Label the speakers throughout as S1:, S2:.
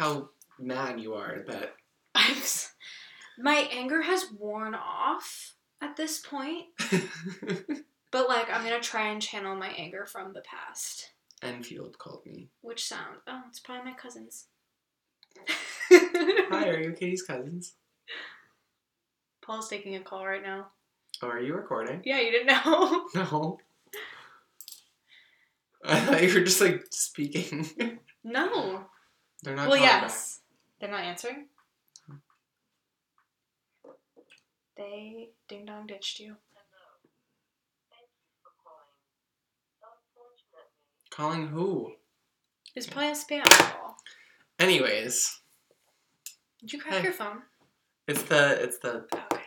S1: how mad you are that
S2: I'm my anger has worn off at this point, but like I'm gonna try and channel my anger from the past.
S1: Enfield called me.
S2: Which sound? Oh, it's probably my cousins.
S1: Hi, are you Katie's cousins?
S2: Paul's taking a call right now.
S1: Oh, are you recording?
S2: Yeah, you didn't know.
S1: No. I thought you were just like speaking.
S2: no.
S1: They're not
S2: well,
S1: calling
S2: yes. They're not answering.
S1: Hmm.
S2: They ding dong ditched you.
S1: Calling who?
S2: It's probably a spam call.
S1: Anyways,
S2: Did you crack
S1: Hey.
S2: your phone?
S1: it's the it's the.
S2: Okay.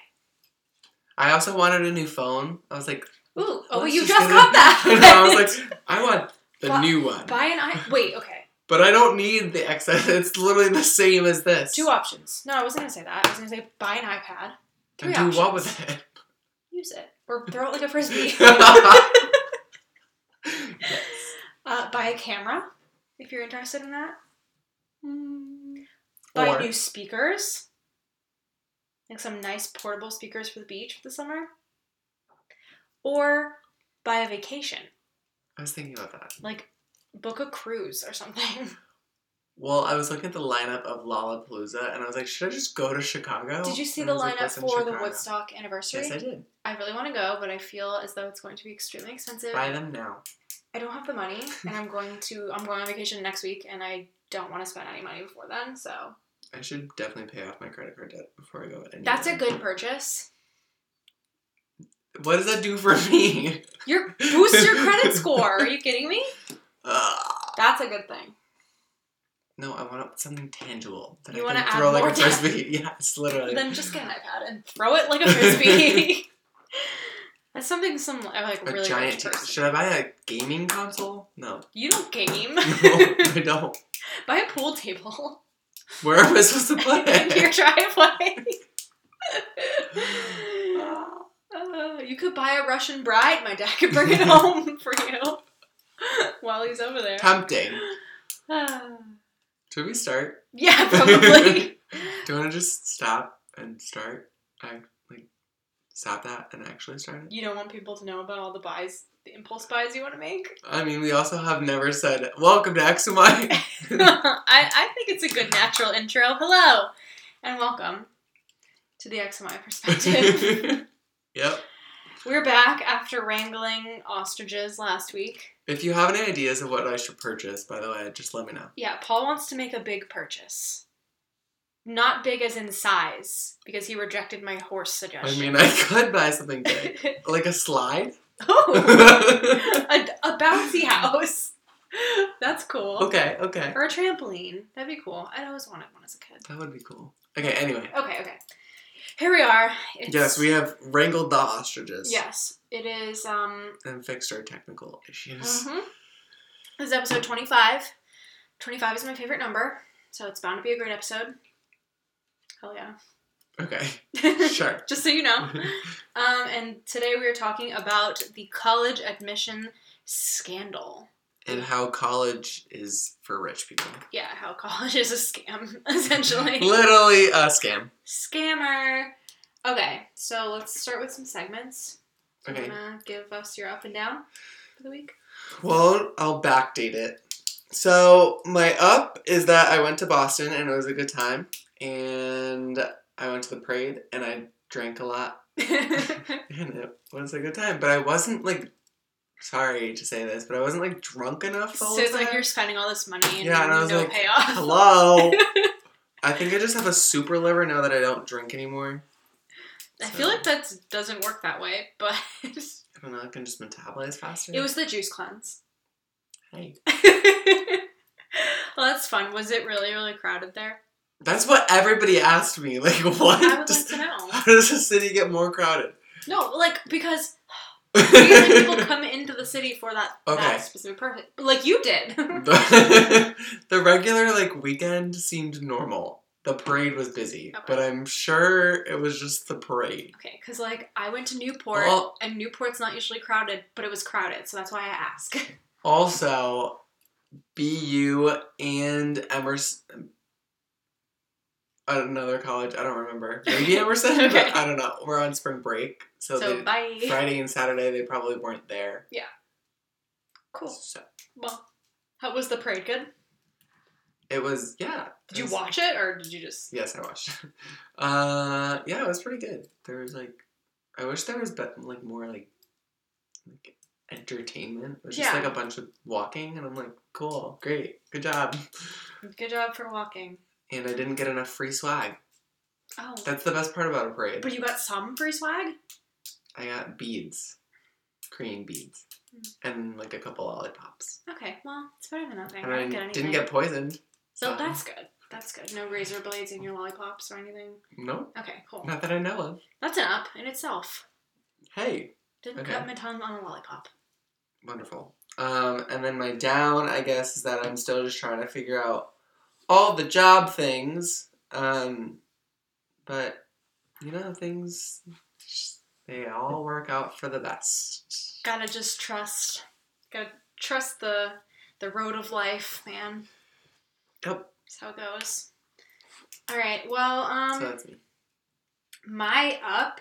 S1: I also wanted a new phone. I was like,
S2: Ooh, oh,
S1: let's
S2: you
S1: just
S2: just got that.
S1: I know, I was like, I want the
S2: Buy-
S1: new one,
S2: buy an i. Wait, okay.
S1: But I don't need the XS. It's literally the same as this.
S2: Two options. No, I wasn't gonna say that. I was gonna say buy an iPad. Three
S1: and do
S2: options.
S1: what with it?
S2: Use it or throw it like a frisbee. uh, buy a camera if you're interested in that. Buy
S1: Or-
S2: new speakers. Like some nice portable speakers for the beach for the summer. Or buy a vacation.
S1: I was thinking about that.
S2: Like book a cruise or something.
S1: Well, I was looking at the lineup of Lollapalooza, and I was like, should I just go to Chicago?
S2: Did you see
S1: And
S2: the
S1: was like,
S2: lineup for the Woodstock anniversary?
S1: Yes, I did.
S2: I really want to go, but I feel as though it's going to be extremely expensive.
S1: Buy them now.
S2: I don't have the money, and I'm going to I'm going on vacation next week, and I don't want to spend any money before then. So
S1: I should definitely pay off my credit card debt before I go. Anywhere.
S2: that's a good purchase.
S1: What does that do for me?
S2: Your boost your credit score. Are you kidding me?
S1: Ugh.
S2: That's a good thing.
S1: no, I want something tangible that
S2: You
S1: I can throw like a frisbee. yes, literally.
S2: Then just get an iPad and throw it like a frisbee. That's something some like
S1: a
S2: really
S1: giant. T- should I buy a gaming console? No,
S2: You don't game.
S1: no, I don't.
S2: Buy a pool table
S1: Where am I supposed to play?
S2: in your driveway. Uh, you could buy a Russian bride. My dad could bring it home for you while he's over there.
S1: Tempting. Should we start?
S2: yeah, probably.
S1: Do you want to just stop and start? I like stop that and actually start it.
S2: you don't want people to know about all the buys, the impulse buys you want to make.
S1: I mean, we also have never said welcome to XMI.
S2: I, I think it's a good natural intro. Hello, and welcome to the XMI perspective.
S1: yep.
S2: We're back after wrangling ostriches last week.
S1: If you have any ideas of what I should purchase, by the way, just let me know.
S2: Yeah, Paul wants to make a big purchase. Not big as in size, because he rejected my horse suggestion.
S1: I mean, I could buy something big, like a slide.
S2: oh, a, a bouncy house. That's cool.
S1: okay, okay,
S2: Or a trampoline. That'd be cool. I'd always wanted one as a kid.
S1: that would be cool. Okay, anyway,
S2: Okay, okay. Here we are. It's,
S1: yes, we have wrangled the ostriches.
S2: Yes, it is. Um,
S1: and fixed our technical issues.
S2: mhm. This is episode twenty-five. Twenty-five is my favorite number, so it's bound to be a great episode. Hell yeah!
S1: Okay, sure.
S2: Just so you know. Um, and today we are talking about the college admission scandal.
S1: And mm. how college is for rich people.
S2: Yeah, how college is a scam, essentially.
S1: Literally a scam.
S2: Scammer. Okay, so let's start with some segments. Do you
S1: Okay.
S2: wanna give us your up and down for the week?
S1: Well, I'll backdate it. So my up is that I went to Boston and it was a good time, and I went to the parade and I drank a lot and it was a good time. But I wasn't like, sorry to say this, but I wasn't like drunk enough. The
S2: so it's like you're spending all this money and
S1: Yeah, and I was
S2: no
S1: like,
S2: payoff.
S1: hello. I think I just have a super liver now that I don't drink anymore.
S2: I feel like that doesn't work that way, but
S1: I don't know. I can just metabolize faster.
S2: it was the juice cleanse.
S1: Hey,
S2: well, that's fun. Was it really, really crowded there?
S1: that's what everybody asked me. Like, what?
S2: I would like to know.
S1: How does the city get more crowded?
S2: No, like because usually people come into the city for that,
S1: Okay.
S2: that specific purpose, like you did.
S1: the, the regular like weekend seemed normal. The parade was busy,
S2: Okay.
S1: but I'm sure it was just the parade.
S2: okay, because like I went to Newport,
S1: Well-
S2: and Newport's not usually crowded, but it was crowded, so that's why I ask.
S1: Also, BU and Emerson. Another college, I don't remember. Maybe Emerson,
S2: Okay.
S1: but I don't know. We're on spring break, so,
S2: So,
S1: they,
S2: bye.
S1: Friday and Saturday they probably weren't there. Yeah.
S2: Cool.
S1: So
S2: Well, how was the parade? Good.
S1: it was yeah.
S2: Did you watch it or did you just?
S1: Yes, I watched. Uh, yeah, it was pretty good. There was like, I wish there was but like more like, like entertainment. It was just like a bunch of walking, and I'm like, cool, great, good job.
S2: Good job for walking.
S1: And I didn't get enough free swag.
S2: Oh,
S1: That's the best part about a parade.
S2: but you got some free swag.
S1: I got beads, Korean beads,
S2: Hmm.
S1: and like a couple lollipops.
S2: Okay, well, it's better than nothing.
S1: And
S2: I
S1: I
S2: didn't get
S1: didn't get poisoned.
S2: So that's good. That's good. No razor blades in your lollipops or anything.
S1: No,
S2: Okay, cool.
S1: not that I know of.
S2: That's an up in itself.
S1: Hey,
S2: Didn't
S1: Okay.
S2: cut my tongue on a lollipop.
S1: Wonderful. Um, and then my down, I guess, is that I'm still just trying to figure out all the job things. Um, but you know, things they all work out for the best.
S2: Gotta just trust. Gotta trust the the road of life, man.
S1: Yep.
S2: That's how it goes. All right. Well, um,
S1: so that's me.
S2: my up,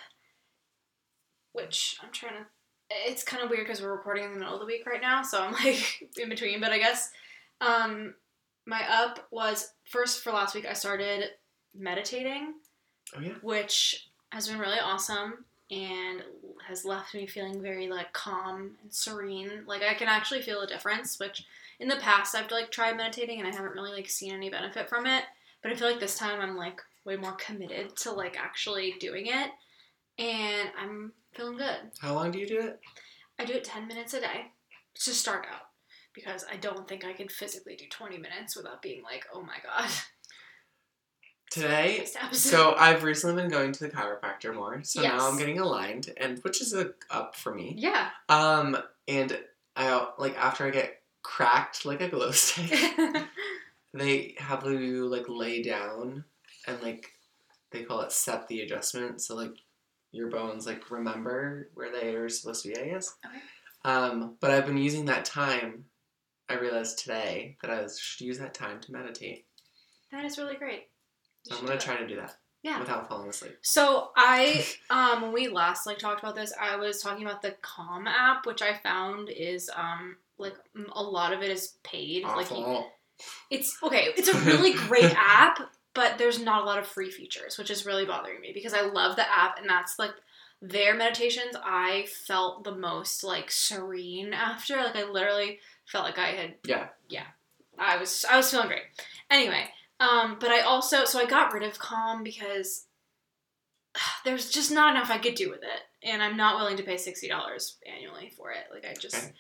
S2: which I'm trying to. It's kind of weird because we're recording in the middle of the week right now, so I'm like in between. But I guess um, my up was first for last week. I started meditating,
S1: Oh yeah.
S2: which has been really awesome and has left me feeling very like calm and serene. Like I can actually feel a difference, which in the past I've like tried meditating and I haven't really like seen any benefit from it. But I feel like this time I'm like way more committed to like actually doing it and I'm feeling good.
S1: How long do you do it?
S2: I do it 10 minutes a day to start out because I don't think I could physically do 20 minutes without being like, oh my god.
S1: Today. So I've recently been going to the chiropractor more, so now I'm getting aligned, and which is a up for me.
S2: yeah.
S1: Um, and I like after I get cracked like a glow stick. they have you like lay down and like they call it set the adjustment so like your bones like remember where they are supposed to be i guess
S2: Okay.
S1: um but i've been using that time i realized today that i should use that time to meditate
S2: that is really great. You
S1: so i'm gonna try to do that
S2: Yeah.
S1: without falling asleep
S2: So I, um, when we last like talked about this, I was talking about the Calm app, which I found is um like a lot of it is paid. Like you, it's okay. It's a really great app, but there's not a lot of free features, which is really bothering me because I love the app and that's like their meditations. I felt the most like serene after. Like I literally felt like I had
S1: yeah yeah
S2: I was I was feeling great. Anyway, um, but I also so I got rid of Calm because there's just not enough I could do with it, and I'm not willing to pay sixty dollars annually for it. Like I just
S1: Okay.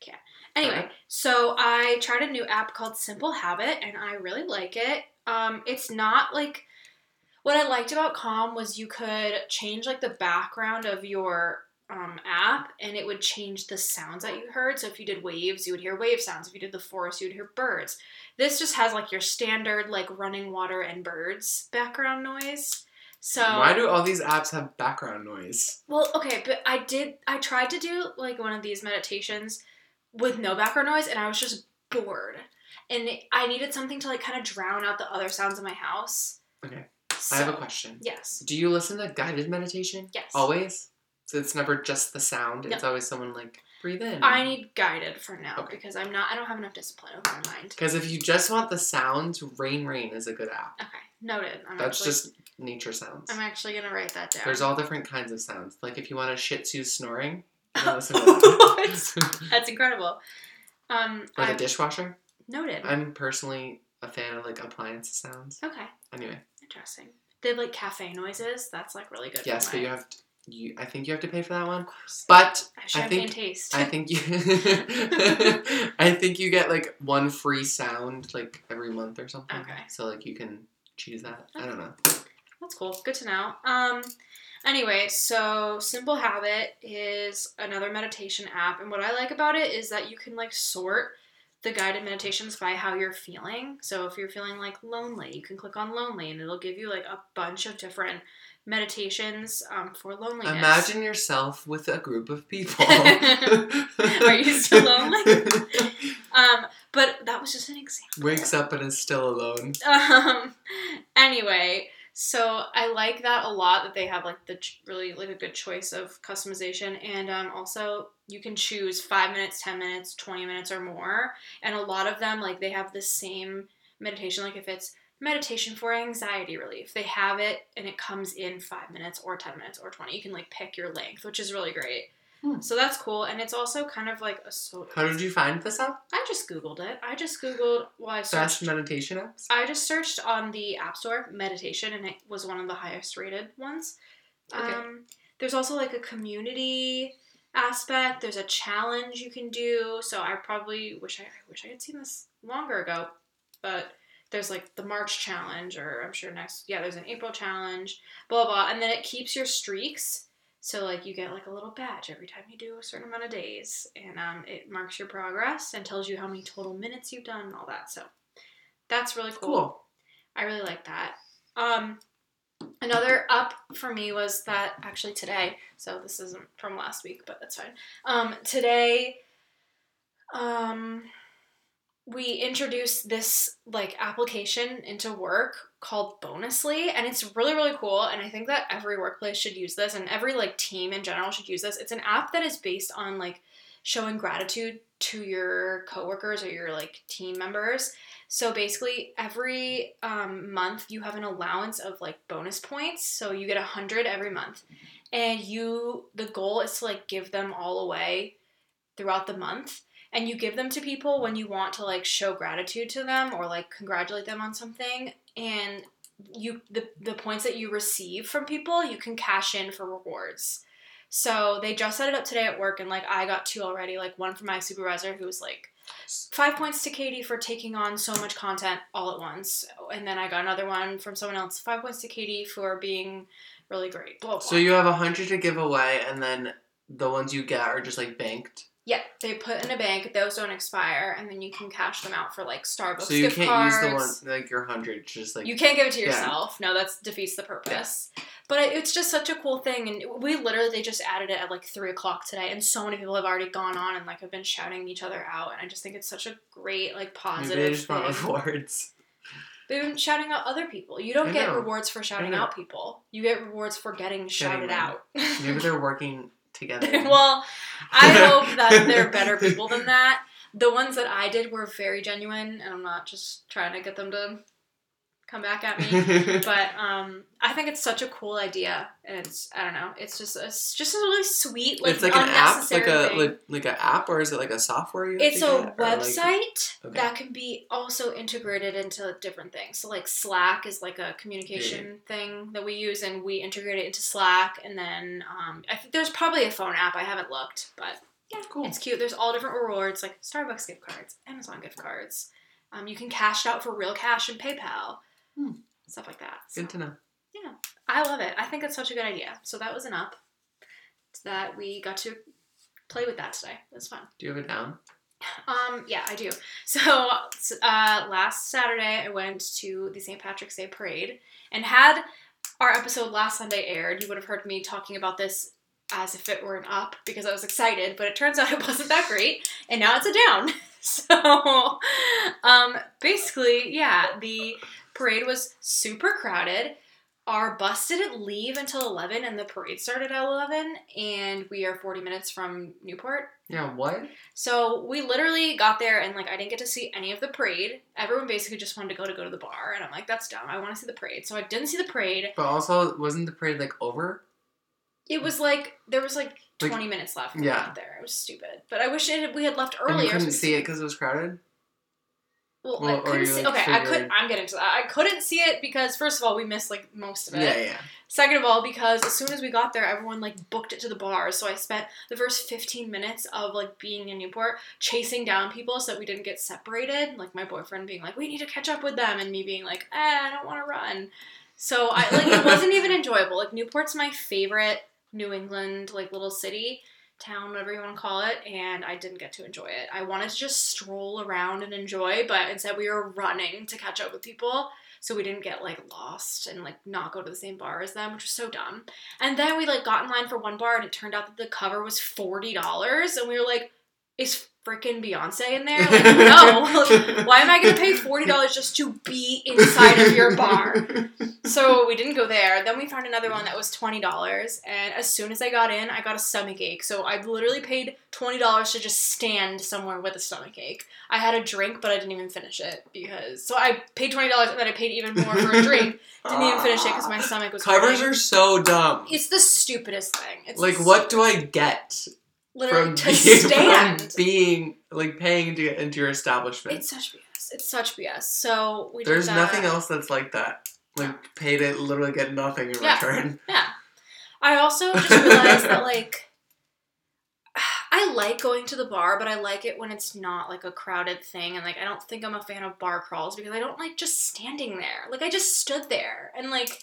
S2: can't. Anyway,
S1: Alright.
S2: so I tried a new app called Simple Habit, and I really like it. Um, it's not like what I liked about Calm was you could change like the background of your um, app and it would change the sounds that you heard. So if you did waves, you would hear wave sounds. If you did the forest, you would hear birds. This just has like your standard like running water and birds background noise. So
S1: why do all these apps have background noise
S2: well, okay, but I did I tried to do like one of these meditations with no background noise and I was just bored. And I needed something to like kind of drown out the other sounds in my house.
S1: Okay.
S2: So,
S1: i have a question
S2: Yes.
S1: do you listen to guided meditation
S2: Yes.
S1: always so it's never just the sound it's
S2: No.
S1: always someone like breathe in
S2: I need guided for now
S1: Okay.
S2: because I'm not I don't have enough discipline over my mind.
S1: Because if you just want the sounds, Rain Rain is a good app.
S2: Okay. Noted. I'm
S1: That's
S2: actually,
S1: just nature sounds.
S2: I'm actually gonna write that down.
S1: There's all different kinds of sounds. Like if you want a Shih Tzu snoring, you listen to that.
S2: That's incredible. Um
S1: or the
S2: I
S1: dishwasher.
S2: noted.
S1: I'm personally a fan of like appliance sounds.
S2: okay.
S1: Anyway,
S2: Interesting. They have like cafe noises. That's like really good.
S1: yes, but
S2: my-
S1: you have to. You, I think you have to pay for that one. But
S2: I
S1: I think
S2: taste.
S1: I think you. I think you get like one free sound like every month or something.
S2: Okay.
S1: So like you can choose that. I don't know.
S2: That's cool. Good to know. Um, anyway, so Simple Habit is another meditation app, and what I like about it is that you can like sort the guided meditations by how you're feeling. So if you're feeling like lonely, you can click on lonely, and it'll give you like a bunch of different meditations um, for loneliness.
S1: Imagine yourself with a group of people.
S2: Are you still lonely? Um, but that was just an example.
S1: Wakes up and is still alone.
S2: Um, anyway, so I like that a lot that they have like the ch- really like a good choice of customization, and um, also you can choose five minutes, ten minutes, twenty minutes, or more. And a lot of them like they have the same meditation. Like if it's meditation for anxiety relief, they have it and it comes in five minutes or ten minutes or twenty. You can like pick your length, which is really great.
S1: Hmm.
S2: So that's cool, and it's also kind of like a so.
S1: How did you find this app?
S2: I just googled it. I just googled. Well, I searched
S1: Best meditation apps?
S2: I just searched on the App Store meditation, and it was one of the highest rated ones.
S1: Okay.
S2: Um, there's also like a community aspect. There's a challenge you can do. So I probably wish I, I wish I had seen this longer ago, but there's like the March challenge, or I'm sure next yeah, there's an April challenge, blah blah, and then it keeps your streaks. So like you get like a little badge every time you do a certain amount of days, and um, it marks your progress and tells you how many total minutes you've done and all that. So that's really cool.
S1: Cool.
S2: I really like that. Um, another up for me was that actually today. So this isn't from last week, but that's fine. Um, today, um, we introduced this like application into work called Bonusly, and it's really really cool. And I think that every workplace should use this, and every like team in general should use this. It's an app that is based on like showing gratitude to your coworkers or your like team members. So basically, every um, month you have an allowance of like bonus points. So you get a hundred every month, and you the goal is to like give them all away throughout the month, and you give them to people when you want to like show gratitude to them or like congratulate them on something, and you the the points that you receive from people you can cash in for rewards. So they just set it up today at work, and like I got two already. Like one from my supervisor who was like five points to Katie for taking on so much content all at once, and then I got another one from someone else. Five points to Katie for being really great. Blah blah.
S1: So you have a hundred to give away, and then the ones you get are just like banked.
S2: Yeah, they put in a bank. Those don't expire, and then you can cash them out for like Starbucks
S1: so you
S2: gift
S1: can't
S2: cards.
S1: use the one like your hundred, just like
S2: You can't give it to
S1: Yeah.
S2: yourself. No, that defeats the purpose. But it's just such a cool thing, and we literally they just added it at like three o'clock today, and so many people have already gone on and like have been shouting each other out, and I just think it's such a great like positive.
S1: maybe they just
S2: thing.
S1: want rewards.
S2: They've been shouting out other people. You don't get rewards for shouting out people. You get rewards for getting shouted out.
S1: Maybe they're working together.
S2: well, I hope that they're better people than that. The ones that I did were very genuine, and I'm not just trying to get them to come back at me. but um, I think it's such a cool idea, and it's I don't know, it's just it's just a really sweet like
S1: it's like an app, like a like, like an app, or is it like a software? You
S2: It's a
S1: or, like-
S2: website
S1: Okay.
S2: that can be also integrated into different things. So like Slack is like a communication thing that we use, and we integrate it into Slack. And then um, I think there's probably a phone app. I haven't looked, but yeah,
S1: Cool.
S2: it's cute. There's all different rewards like Starbucks gift cards, Amazon gift cards. Um, you can cash out for real cash and PayPal,
S1: Hmm.
S2: stuff like that. So,
S1: Good to know. Yeah.
S2: I love it. I think it's such a good idea. So that was an up. That we got to play with that today. It was fun.
S1: Do you have it down?
S2: Um, yeah, I do. So, uh, last Saturday, I went to the St. Patrick's Day parade, and had our episode last Sunday aired, you would have heard me talking about this as if it were an up because I was excited, but it turns out it wasn't that great, and now it's a down. So, um, basically, yeah, the parade was super crowded. Our bus didn't leave until 11, and the parade started at 11, and we are 40 minutes from Newport.
S1: Yeah. What?
S2: So we literally got there and like I didn't get to see any of the parade. Everyone basically just wanted to go to go to the bar, and I'm like, that's dumb. I want to see the parade. So I didn't see the parade.
S1: But also, wasn't the parade like over?
S2: It was like there was like
S1: Like-
S2: 20 minutes left. when we
S1: Yeah.
S2: got there. It was stupid. But I wish it had, we had left earlier.
S1: And you couldn't see it because it was crowded.
S2: Well,
S1: Well,
S2: I couldn't see.
S1: like,
S2: okay, I could. I'm getting to that. I couldn't see it because first of all, we missed like most of it.
S1: Yeah, yeah.
S2: Second of all, because as soon as we got there, everyone like booked it to the bars. So I spent the first 15 minutes of like being in Newport chasing down people so that we didn't get separated. Like my boyfriend being like, "We need to catch up with them," and me being like, eh, "I don't want to run." So I like it wasn't even enjoyable. Like Newport's my favorite New England like little city town, whatever you want to call it, and I didn't get to enjoy it. I wanted to just stroll around and enjoy, but instead we were running to catch up with people so we didn't get like lost and like not go to the same bar as them, which was so dumb. And then we like got in line for one bar and it turned out that the cover was forty dollars, and we were like, "Is freaking Beyonce in there? Like, no. Why am I going to pay forty dollars just to be inside of your bar? So we didn't go there. Then we found another one that was twenty dollars, and as soon as I got in, I got a stomach ache. So I literally paid twenty dollars to just stand somewhere with a stomach ache. I had a drink, but I didn't even finish it because so I paid twenty dollars and then I paid even more for a drink. Didn't even finish it because my stomach was
S1: Covers
S2: hurting.
S1: are so dumb.
S2: It's the stupidest thing. It's
S1: like, what do I get
S2: literally
S1: from
S2: to
S1: being,
S2: stand?
S1: being like paying to get into your establishment?
S2: It's such BS. It's such BS. So we
S1: There's nothing else that's like that. Like pay to literally get nothing in
S2: Yeah.
S1: return.
S2: Yeah. I also just realized that like I like going to the bar, but I like it when it's not like a crowded thing and like I don't think I'm a fan of bar crawls because I don't like just standing there. Like I just stood there and like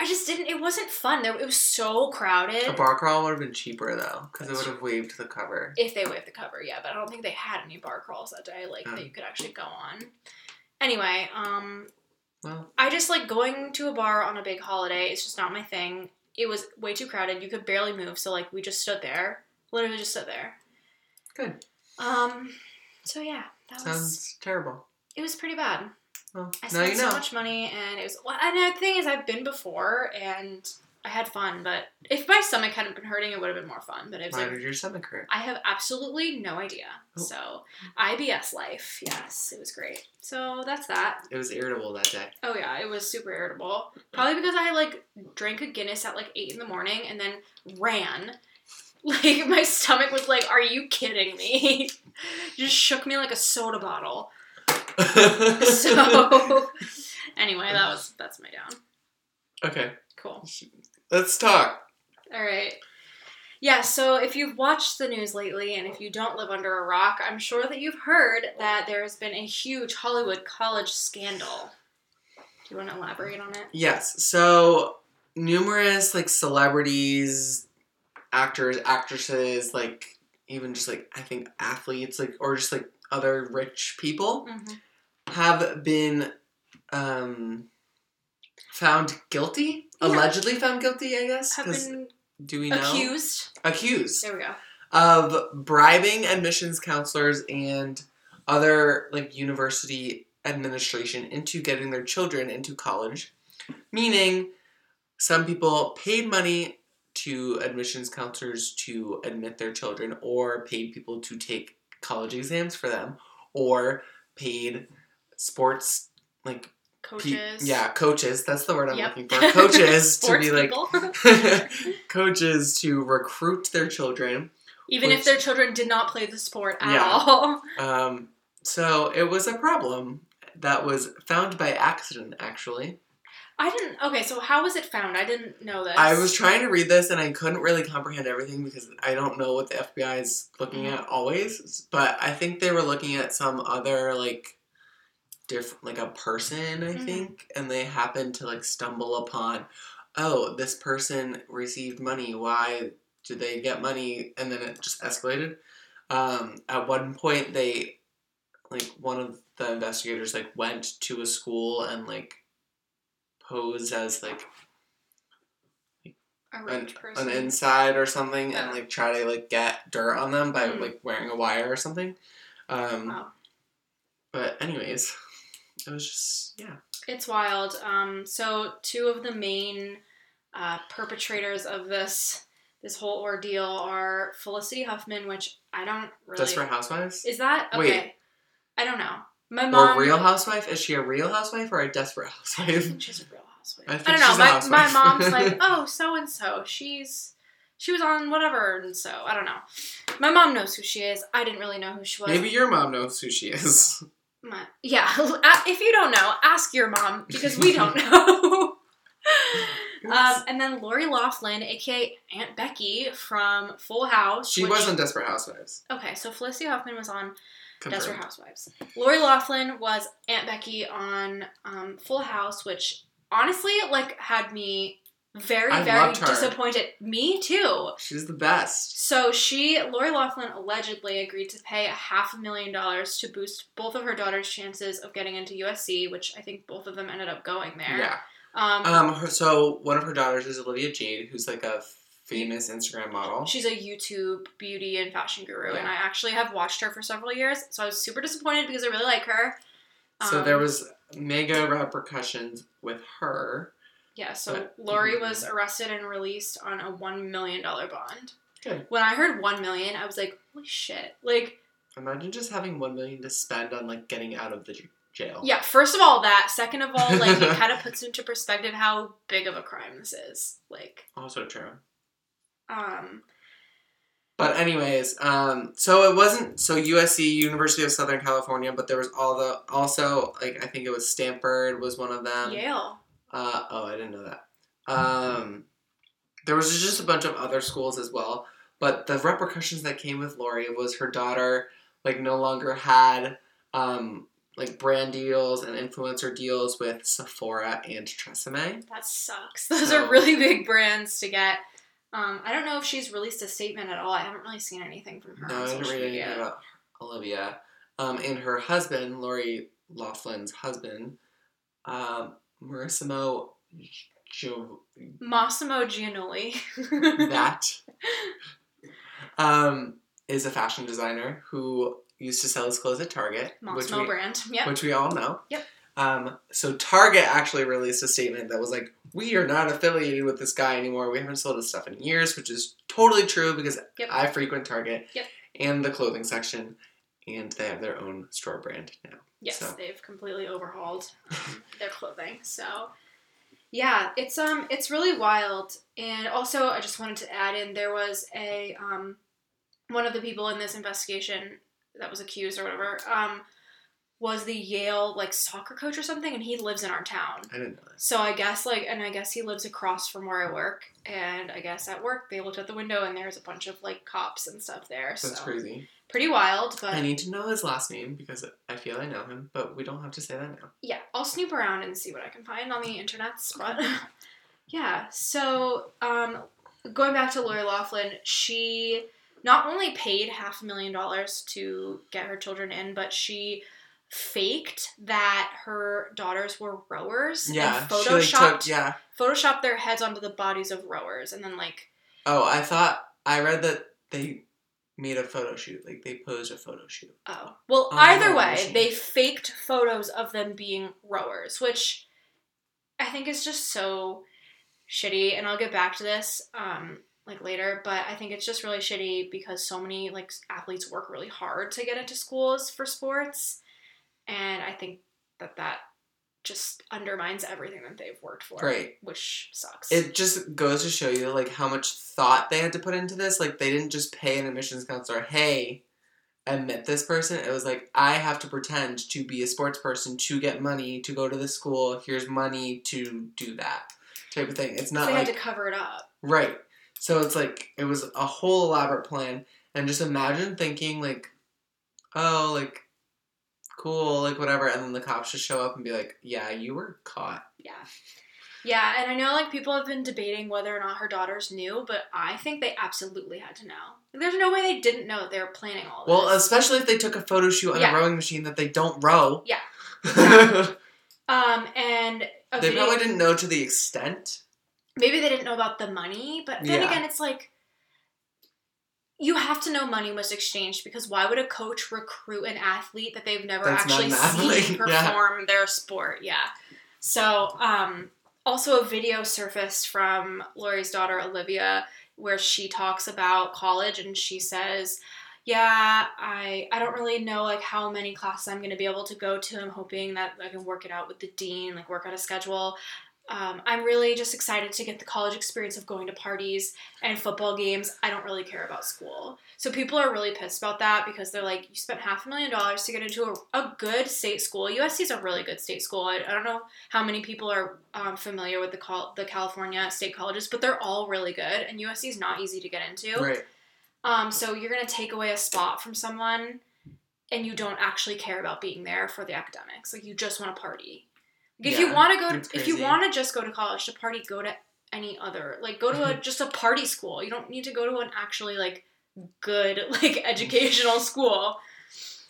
S2: I just didn't it wasn't fun. There it was so crowded.
S1: A bar crawl would have been cheaper though, because it would have waived the cover.
S2: if they waived the cover, yeah, but I don't think they had any bar crawls that day like
S1: Oh.
S2: that you could actually go on. Anyway, um
S1: Well,
S2: I just like going to a bar on a big holiday. It's just not my thing. It was way too crowded. You could barely move, so like we just stood there, literally just stood there.
S1: good.
S2: Um, so yeah, that was
S1: Sounds terrible.
S2: it was pretty bad.
S1: Well,
S2: I spent so
S1: know.
S2: much money, and it was. Well, and the thing is, I've been before, and I had fun. But if my stomach hadn't been hurting, it would have been more fun. But it was
S1: Why
S2: like
S1: did your stomach hurt?
S2: I have absolutely no idea.
S1: Oh.
S2: So IBS life, yes, it was great. So that's that.
S1: It was irritable that day.
S2: Oh yeah, it was super irritable. Probably because I like drank a Guinness at like eight in the morning and then ran. Like my stomach was like, "Are you kidding me?" Just shook me like a soda bottle. So anyway, that was that's my down.
S1: okay,
S2: Cool.
S1: let's talk.
S2: All right. Yeah, so if you've watched the news lately and if you don't live under a rock, I'm sure that you've heard that there's been a huge Hollywood college scandal. Do you want to elaborate on it?
S1: Yes. So numerous like celebrities, actors, actresses, like even just like I think athletes, like or just like other rich people
S2: Mm-hmm.
S1: Have been um found guilty,
S2: Yeah.
S1: allegedly found guilty. I guess.
S2: Have been
S1: do we know
S2: accused.
S1: accused
S2: There we go.
S1: of bribing admissions counselors and other like university administration into getting their children into college meaning some people paid money to admissions counselors to admit their children or paid people to take college exams for them or paid sports like pe-
S2: Coaches.
S1: yeah coaches that's the word i'm
S2: Yep.
S1: looking for coaches to be like coaches to recruit their children
S2: Even
S1: Which-
S2: if their children did not play the sport at
S1: Yeah.
S2: all.
S1: Um, so it was a problem that was found by accident, actually.
S2: I didn't. Okay, so how was it found? I didn't know this.
S1: I was trying to read this and I couldn't really comprehend everything because I don't know what the FBI is looking
S2: Mhm.
S1: at always. But I think they were looking at some other, like, different, like a person, I
S2: Mhm.
S1: think, and they happened to, like, stumble upon, oh, this person received money. Why did they get money? And then it just escalated. Um, at one point, they like one of the investigators like went to a school and like posed as like
S2: a
S1: an,
S2: person.
S1: an inside or something and like try to like get dirt on them by
S2: Mhm.
S1: like wearing a wire or something. Um,
S2: Wow.
S1: But anyways, it was just yeah.
S2: It's wild. Um, so two of the main uh, perpetrators of this this whole ordeal are Felicity Huffman, which I don't really.
S1: Desperate Housewives
S2: Is that okay?
S1: Wait.
S2: I don't know. My mom. or.
S1: Real Housewife? Is she a Real Housewife or a Desperate
S2: I
S1: Housewife?
S2: think she's a real housewife.
S1: I
S2: I, don't know.
S1: she's a
S2: My my mom's like, oh, so and so. She's she was on whatever, and so I don't know. My mom knows who she is. I didn't really know who she was.
S1: Maybe your mom knows who she is.
S2: My, yeah. If you don't know, ask your mom because we don't know. um, and then Lori Loughlin, aka Aunt Becky from Full House.
S1: she
S2: which-
S1: was on Desperate Housewives.
S2: Okay, so Felicity Huffman was on
S1: Confirmed.
S2: Desperate Housewives. Lori Loughlin was Aunt Becky on um, Full House, which honestly, like, had me very,
S1: I
S2: very disappointed. Me too.
S1: She's the best.
S2: So she, Lori Loughlin, allegedly agreed to pay a half a million dollars to boost both of her daughter's chances of getting into USC, which I think both of them ended up going there.
S1: Yeah.
S2: Um,
S1: Um. Her, so one of her daughters is Olivia Jade, who's like a famous Instagram model.
S2: She's a YouTube beauty and fashion guru, and I actually have watched her for several years. So I was super disappointed because I really like her.
S1: so there
S2: Um,
S1: was mega repercussions with her.
S2: Yeah, so
S1: But-
S2: Lori was arrested and released on a one million dollar bond.
S1: Good.
S2: When I heard one million, I was like, "Holy shit!" Like,
S1: Imagine just having one million to spend on like getting out of the jail.
S2: yeah. First of all, that. Second of all, like, it kind of puts into perspective how big of a crime this is. Like,
S1: Also true.
S2: um,
S1: But anyways, um, so it wasn't so USC University of Southern California, but there was all the also like I think it was Stanford was one of them.
S2: Yale.
S1: Uh, oh, I didn't know that. Um, there was just a bunch of other schools as well, but the repercussions that came with Lori was her daughter like no longer had um, like brand deals and influencer deals with Sephora and Tresemme.
S2: That sucks. Those
S1: So-
S2: are really big brands to get. Um, I don't know if she's released a statement at all. I haven't really seen anything from her.
S1: No, I didn't read anything about Olivia. Um, and her husband, Lori Loughlin's husband, um, Marissimo jo-
S2: Mossimo Giannulli.
S1: that um, is a fashion designer who used to sell his clothes at Target, which
S2: Mossimo
S1: we,
S2: brand. Yep.
S1: which we all know.
S2: Yep.
S1: Um, so Target actually released a statement that was like, "We are not affiliated with this guy anymore. We haven't sold his stuff in years," which is totally true because
S2: Yep.
S1: I frequent Target
S2: Yep.
S1: and the clothing section, and they have their own store brand now.
S2: Yes,
S1: So.
S2: they've completely overhauled um, their clothing. So, yeah, it's um, it's really wild. And also, I just wanted to add in there was a um, one of the people in this investigation that was accused or whatever um, was the Yale like soccer coach or something, and he lives in our town.
S1: I didn't know this.
S2: So I guess like, and I guess he lives across from where I work, and I guess at work they looked out the window and there's a bunch of like cops and stuff there.
S1: That's
S2: so
S1: crazy.
S2: Pretty wild, but
S1: I need to know his last name because I feel I know him, but we don't have to say that now.
S2: yeah, I'll snoop around and see what I can find on the internets. But yeah, so um, going back to Lori Loughlin, she not only paid half a million dollars to get her children in, but she faked that her daughters were rowers
S1: Yeah,
S2: and
S1: she like
S2: photoshopped
S1: took yeah.
S2: photoshopped their heads onto the bodies of rowers and then like
S1: Oh, I thought I read that they made a photo shoot. Like they posed a photo shoot.
S2: Oh. Well, either
S1: the
S2: way,
S1: machine.
S2: they faked photos of them being rowers, which I think is just so shitty. And I'll get back to this um, like later, but I think it's just really shitty because so many like athletes work really hard to get into schools for sports, and I think that that just undermines everything that they've worked for,
S1: Right.
S2: Which sucks.
S1: It just goes to show you like how much thought they had to put into this. Like they didn't just pay an admissions counselor, hey, admit this person. It was like I have to pretend to be a sports person to get money to go to the school. Here's money to do that type of thing. It's not
S2: they
S1: like
S2: had to cover it up.
S1: Right. So it's like it was a whole elaborate plan, and just imagine thinking like, oh, like, cool, like whatever, and then the cops just show up and be like, yeah, you were caught.
S2: Yeah. Yeah, and I know like people have been debating whether or not her daughters knew, but I think they absolutely had to know. There's no way they didn't know that they were planning all this.
S1: Well, especially if they took a photo shoot on
S2: Yeah.
S1: a rowing machine that they don't row.
S2: Yeah,
S1: they
S2: um, and video-
S1: probably didn't know to the extent.
S2: maybe they didn't know about the money, but then
S1: Yeah.
S2: again, it's like you have to know money was exchanged because why would a coach recruit an athlete that they've never
S1: That's
S2: actually seen
S1: yeah.
S2: perform their sport? Yeah. So, um, also a video surfaced from Lori's daughter Olivia where she talks about college and she says, "Yeah, I I don't really know like how many classes I'm going to be able to go to. I'm hoping that I can work it out with the dean, like work out a schedule." Um, I'm really just excited to get the college experience of going to parties and football games. I don't really care about school. So people are really pissed about that because they're like, you spent half a million dollars to get into a, a good state school. USC is a really good state school. I, I don't know how many people are um, familiar with the col- the California state colleges, but they're all really good, and USC is not easy to get into.
S1: Right.
S2: Um, so you're gonna take away a spot from someone, and you don't actually care about being there for the academics. Like you just want to party. If you want to go,
S1: that's
S2: if you want to just go to college to party, go to any other. Like go to a just a party school. You don't need to go to an actually like good like educational school.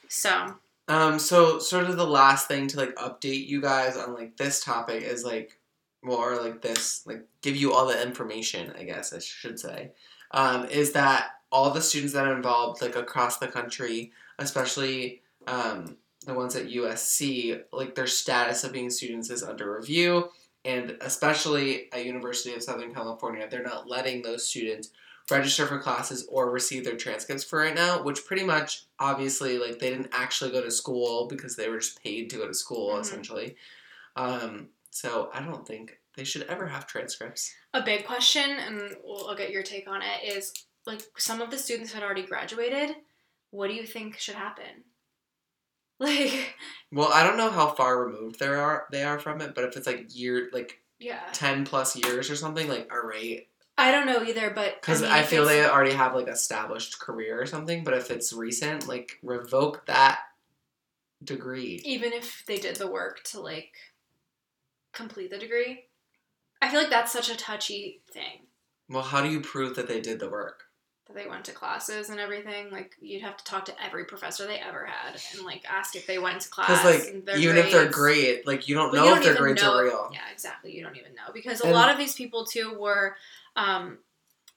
S2: So
S1: Um, so sort of the last thing to like update you guys on like this topic is like well, or like this, like give you all the information, I guess I should say, um, is that all the students that are involved, like across the country, especially um, the ones at USC, like their status of being students is under review, and especially at University of Southern California, they're not letting those students register for classes or receive their transcripts for right now, which pretty much obviously like they didn't actually go to school because they were just paid to go to school
S2: Mhm.
S1: essentially. Um, so I don't think they should ever have transcripts.
S2: A big question, and we'll, I'll get your take on it, is like some of the students had already graduated. What do you think should happen? Like,
S1: Well, I don't know how far removed they are they are from it, but if it's like year like
S2: yeah,
S1: ten plus years or something, like all right,
S2: I don't know either, but
S1: because
S2: mean,
S1: I, feel they already have like established career or something. But if it's recent, like revoke that degree.
S2: even if they did the work to like complete the degree, I feel like that's such a touchy thing.
S1: Well, how do you prove that they did the work?
S2: That they went to classes and everything. Like you'd have to talk to every professor they ever had and like ask if they went to class.
S1: Because like
S2: their
S1: even if they're great, like you don't know
S2: you
S1: if
S2: don't
S1: their
S2: even
S1: grades
S2: know-
S1: are real.
S2: Yeah, exactly. You don't even know because a
S1: And-
S2: lot of these people too were, um,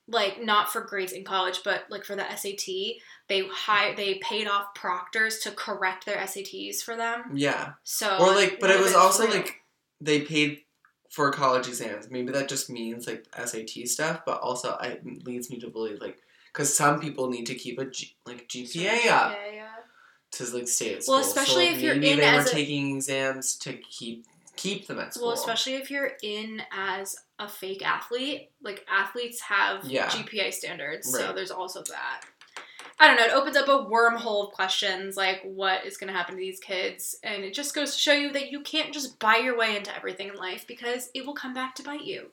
S2: like not for grades in college, but like for the SAT, they hi- they paid off proctors to correct their SATs for them.
S1: Yeah.
S2: So
S1: Or like, but it was also
S2: real.
S1: like they paid for college exams. Maybe that just means like SAT stuff, but also it leads me to believe like because some people need to keep a G, like GPA up
S2: Yeah, yeah.
S1: to like stay at school.
S2: Well, especially
S1: so
S2: if you're in
S1: they
S2: as
S1: were
S2: a-
S1: taking exams to keep keep them at school.
S2: Well, especially if you're in as a fake athlete, like athletes have
S1: Yeah.
S2: GPA standards, so there's also that. I don't know. It opens up a wormhole of questions like what is going to happen to these kids, and it just goes to show you that you can't just buy your way into everything in life because it will come back to bite you.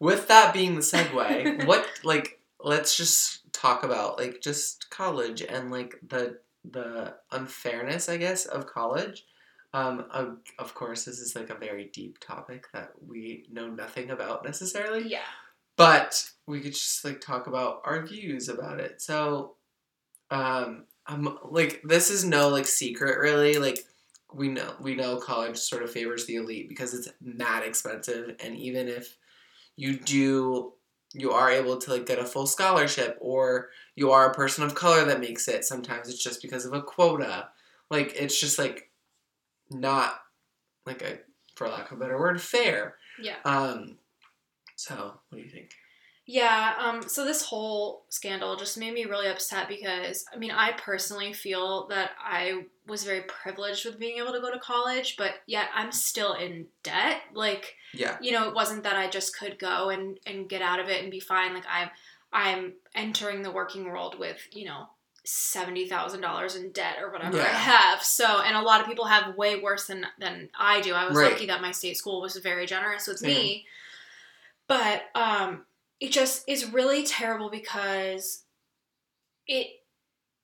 S1: With that being the segue, what like let's just talk about like just college and like the the unfairness, I guess, of college. Um, of, of course, this is like a very deep topic that we know nothing about necessarily,
S2: Yeah.
S1: but we could just like talk about our views about it. So, um, I'm like this is no like secret really. Like we know we know college sort of favors the elite because it's mad expensive, and even if you do you are able to like get a full scholarship or you are a person of color that makes it sometimes it's just because of a quota. Like it's just like not like a for lack of a better word fair.
S2: Yeah.
S1: um so what do you think
S2: Yeah, um, so this whole scandal just made me really upset because, I mean, I personally feel that I was very privileged with being able to go to college, but yet I'm still in debt. Like,
S1: yeah
S2: you know, it wasn't that I just could go and, and get out of it and be fine. Like, I'm, I'm entering the working world with, you know, $70,000 in debt or whatever I have. So, and a lot of people have way worse than, than I do. I was
S1: Right.
S2: lucky that my state school was very generous with me. But, um, it just is really terrible because it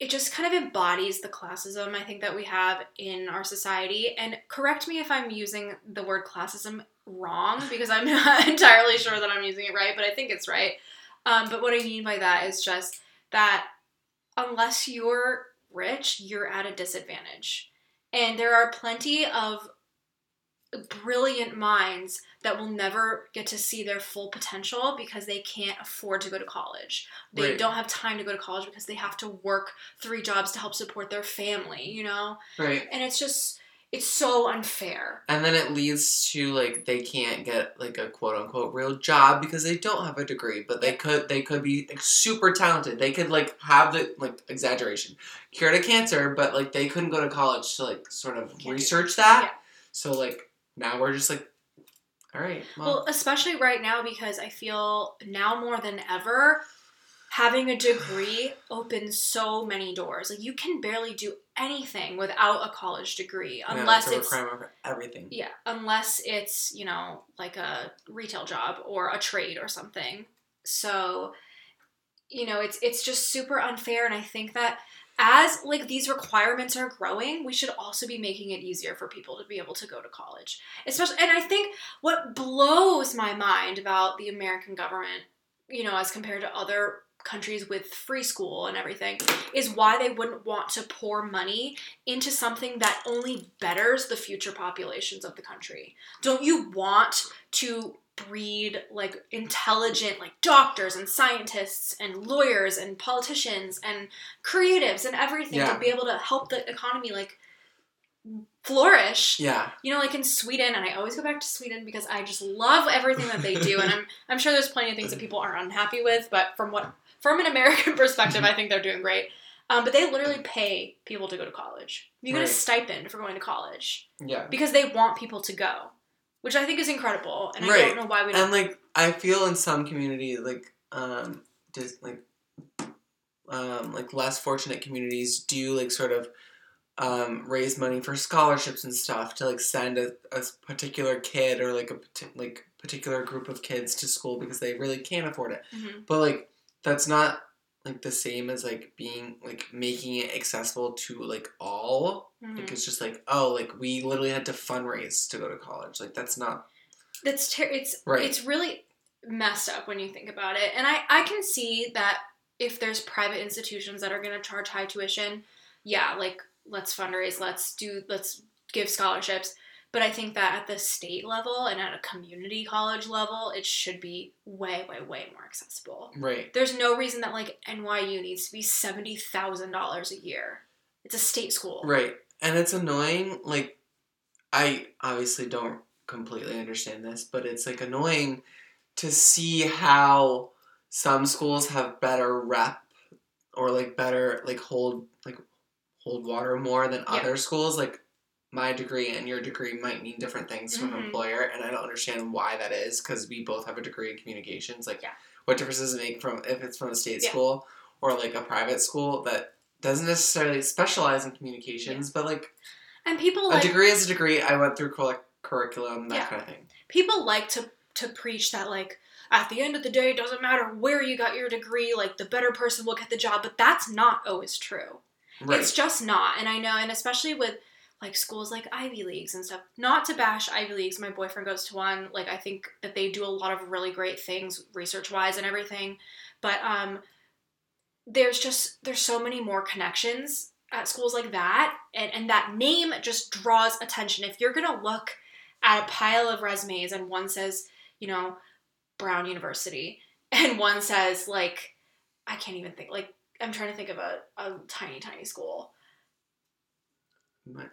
S2: it just kind of embodies the classism I think that we have in our society. And correct me if I'm using the word classism wrong because I'm not entirely sure that I'm using it right, but I think it's right. Um, but what I mean by that is just that unless you're rich, you're at a disadvantage. And there are plenty of brilliant minds that will never get to see their full potential because they can't afford to go to college. They
S1: Right.
S2: don't have time to go to college because they have to work three jobs to help support their family, you know?
S1: right
S2: And it's just, it's so unfair.
S1: and then it leads to like they can't get like a quote unquote real job because they don't have a degree but they could they could be like, super talented they could like have the like exaggeration cure a cancer but like they couldn't go to college to like sort of
S2: do
S1: research that
S2: Yeah.
S1: so like now we're just like all right well,
S2: Well, especially right now because I feel now more than ever, having a degree opens so many doors. Like you can barely do anything without a college degree
S1: yeah,
S2: unless
S1: it's a
S2: it's
S1: everything
S2: yeah, unless it's, you know, like a retail job or a trade or something. So, you know, it's it's just super unfair and I think that as like these requirements are growing, we should also be making it easier for people to be able to go to college. Especially and I think what blows my mind about the American government, you know, as compared to other countries with free school and everything is why they wouldn't want to pour money into something that only betters the future populations of the country. Don't you want to breed like intelligent like doctors and scientists and lawyers and politicians and creatives and everything
S1: Yeah.
S2: to be able to help the economy like flourish
S1: Yeah.
S2: you know, like in Sweden, and I always go back to Sweden because I just love everything that they do, and I'm I'm sure there's plenty of things that people aren't unhappy with, but from what from an American perspective, I think they're doing great. Um, but they literally pay people to go to college. You get
S1: Right.
S2: a stipend for going to college
S1: Yeah.
S2: because they want people to go, which I think is incredible, and I don't know why we don't.
S1: And like I feel in some communities like um just like um like less fortunate communities do like sort of um raise money for scholarships and stuff to like send a, a particular kid or like a like particular group of kids to school because they really can't afford it.
S2: Mhm.
S1: But like that's not like the same as like being like making it accessible to like all.
S2: Mhm.
S1: Like it's just like oh like we literally had to fundraise to go to college. Like that's not
S2: That's ter- it's
S1: Right.
S2: it's really messed up when you think about it. And I I can see that if there's private institutions that are going to charge high tuition, yeah, like let's fundraise, let's do let's give scholarships. But I think that at the state level and at a community college level, it should be way way way more accessible.
S1: right.
S2: There's no reason that like NYU needs to be $70,000 a year. It's a state school.
S1: Right. And it's annoying. Like, I obviously don't completely understand this, but it's like annoying to see how some schools have better rep or like better, like hold, like hold water more than
S2: Yeah.
S1: other schools. Like, my degree and your degree might mean different things to
S2: Mhm.
S1: an employer, and I don't understand why that is because we both have a degree in communications. Like,
S2: Yeah.
S1: what difference does it make from if it's from a state
S2: Yeah.
S1: school or like a private school that doesn't necessarily specialize in communications, but like
S2: And people
S1: a
S2: like
S1: degree is a degree. I went through cur- curriculum, that
S2: Yeah.
S1: kind of thing.
S2: people like to to preach that like at the end of the day it doesn't matter where you got your degree like the better person will get the job but that's not always true
S1: Right.
S2: it's just not and i know and especially with like schools like ivy leagues and stuff not to bash ivy leagues my boyfriend goes to one like i think that they do a lot of really great things research wise and everything but um there's just there's so many more connections at schools like that and, and that name just draws attention if you're gonna look at a pile of resumes and one says you know brown university and one says like i can't even think like i'm trying to think of a, a tiny tiny school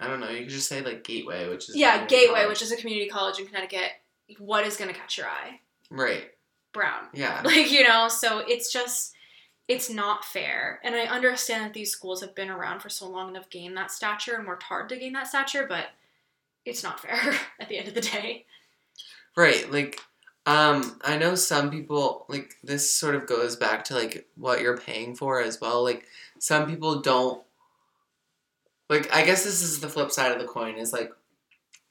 S1: I don't know. You could just say like Gateway, which is
S2: yeah gateway
S1: college.
S2: which is a community college in connecticut what is gonna catch your eye
S1: right.
S2: brown
S1: Yeah.
S2: like you know so it's just it's not fair and i understand that these schools have been around for so long and have gained that stature and worked hard to gain that stature but it's not fair at the end of the day
S1: Right. Like, um, I know some people like this sort of goes back to like what you're paying for as well. Like, some people don't. Like, I guess this is the flip side of the coin. Is like,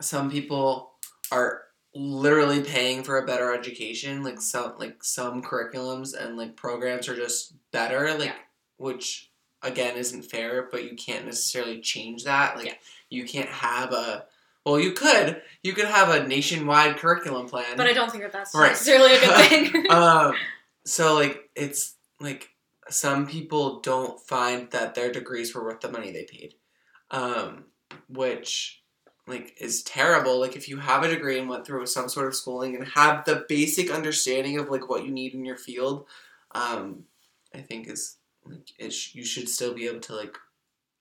S1: some people are literally paying for a better education. Like some like some curriculums and like programs are just better. Like,
S2: Yeah.
S1: which again isn't fair, but you can't necessarily change that. Like,
S2: Yeah.
S1: you can't have a. Well, you could. You could have a nationwide curriculum plan.
S2: but i don't think that that's
S1: Right.
S2: necessarily a good thing
S1: um, so like it's like some people don't find that their degrees were worth the money they paid, um, which like is terrible. Like if you have a degree and went through some sort of schooling and have the basic understanding of like what you need in your field, um, I think is like it sh- you should still be able to like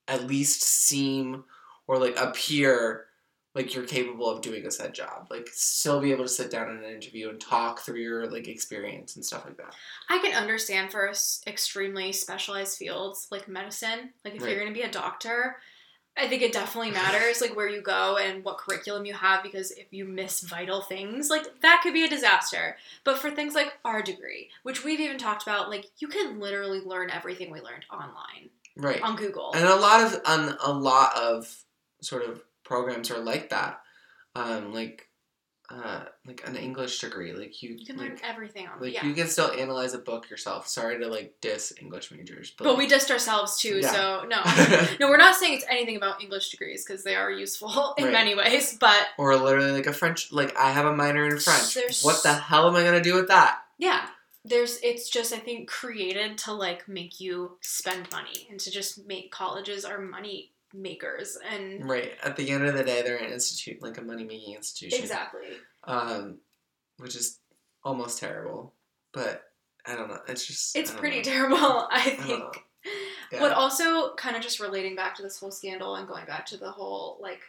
S1: at least seem or like appear like you're capable of doing a said job. Like still be able to sit down in an interview and talk through your like experience and stuff like that.
S2: I can understand for s- extremely specialized fields like medicine. Like if
S1: Right.
S2: you're going to be a doctor, I think it definitely matters like where you go and what curriculum you have because if you miss vital things, like that could be a disaster. But for things like our degree, which we've even talked about, like you can literally learn everything we learned online
S1: Right.
S2: on Google.
S1: And a lot of on a lot of sort of programs are like that. Um, like uh, like an English degree, like you,
S2: you can
S1: like,
S2: learn everything on
S1: like
S2: yeah.
S1: you can still analyze a book yourself. Sorry to like diss English majors, but,
S2: but we dissed ourselves too,
S1: Yeah.
S2: so no. no, we're not saying it's anything about English degrees because they are useful in
S1: Right.
S2: many ways, but
S1: or literally like a French. Like I have a minor in French.
S2: There's-
S1: What the hell am I gonna do with that?
S2: yeah. there's it's just I think created to like make you spend money and to just make colleges are money makers and
S1: Right. At the end of the day, they're an institute, like a money making institution.
S2: exactly.
S1: Um, which is almost terrible. But I don't know. It's just.
S2: It's pretty
S1: know.
S2: terrible, I
S1: I
S2: think.
S1: know. Yeah.
S2: But also, kind of just relating back to this whole scandal and going back to the whole like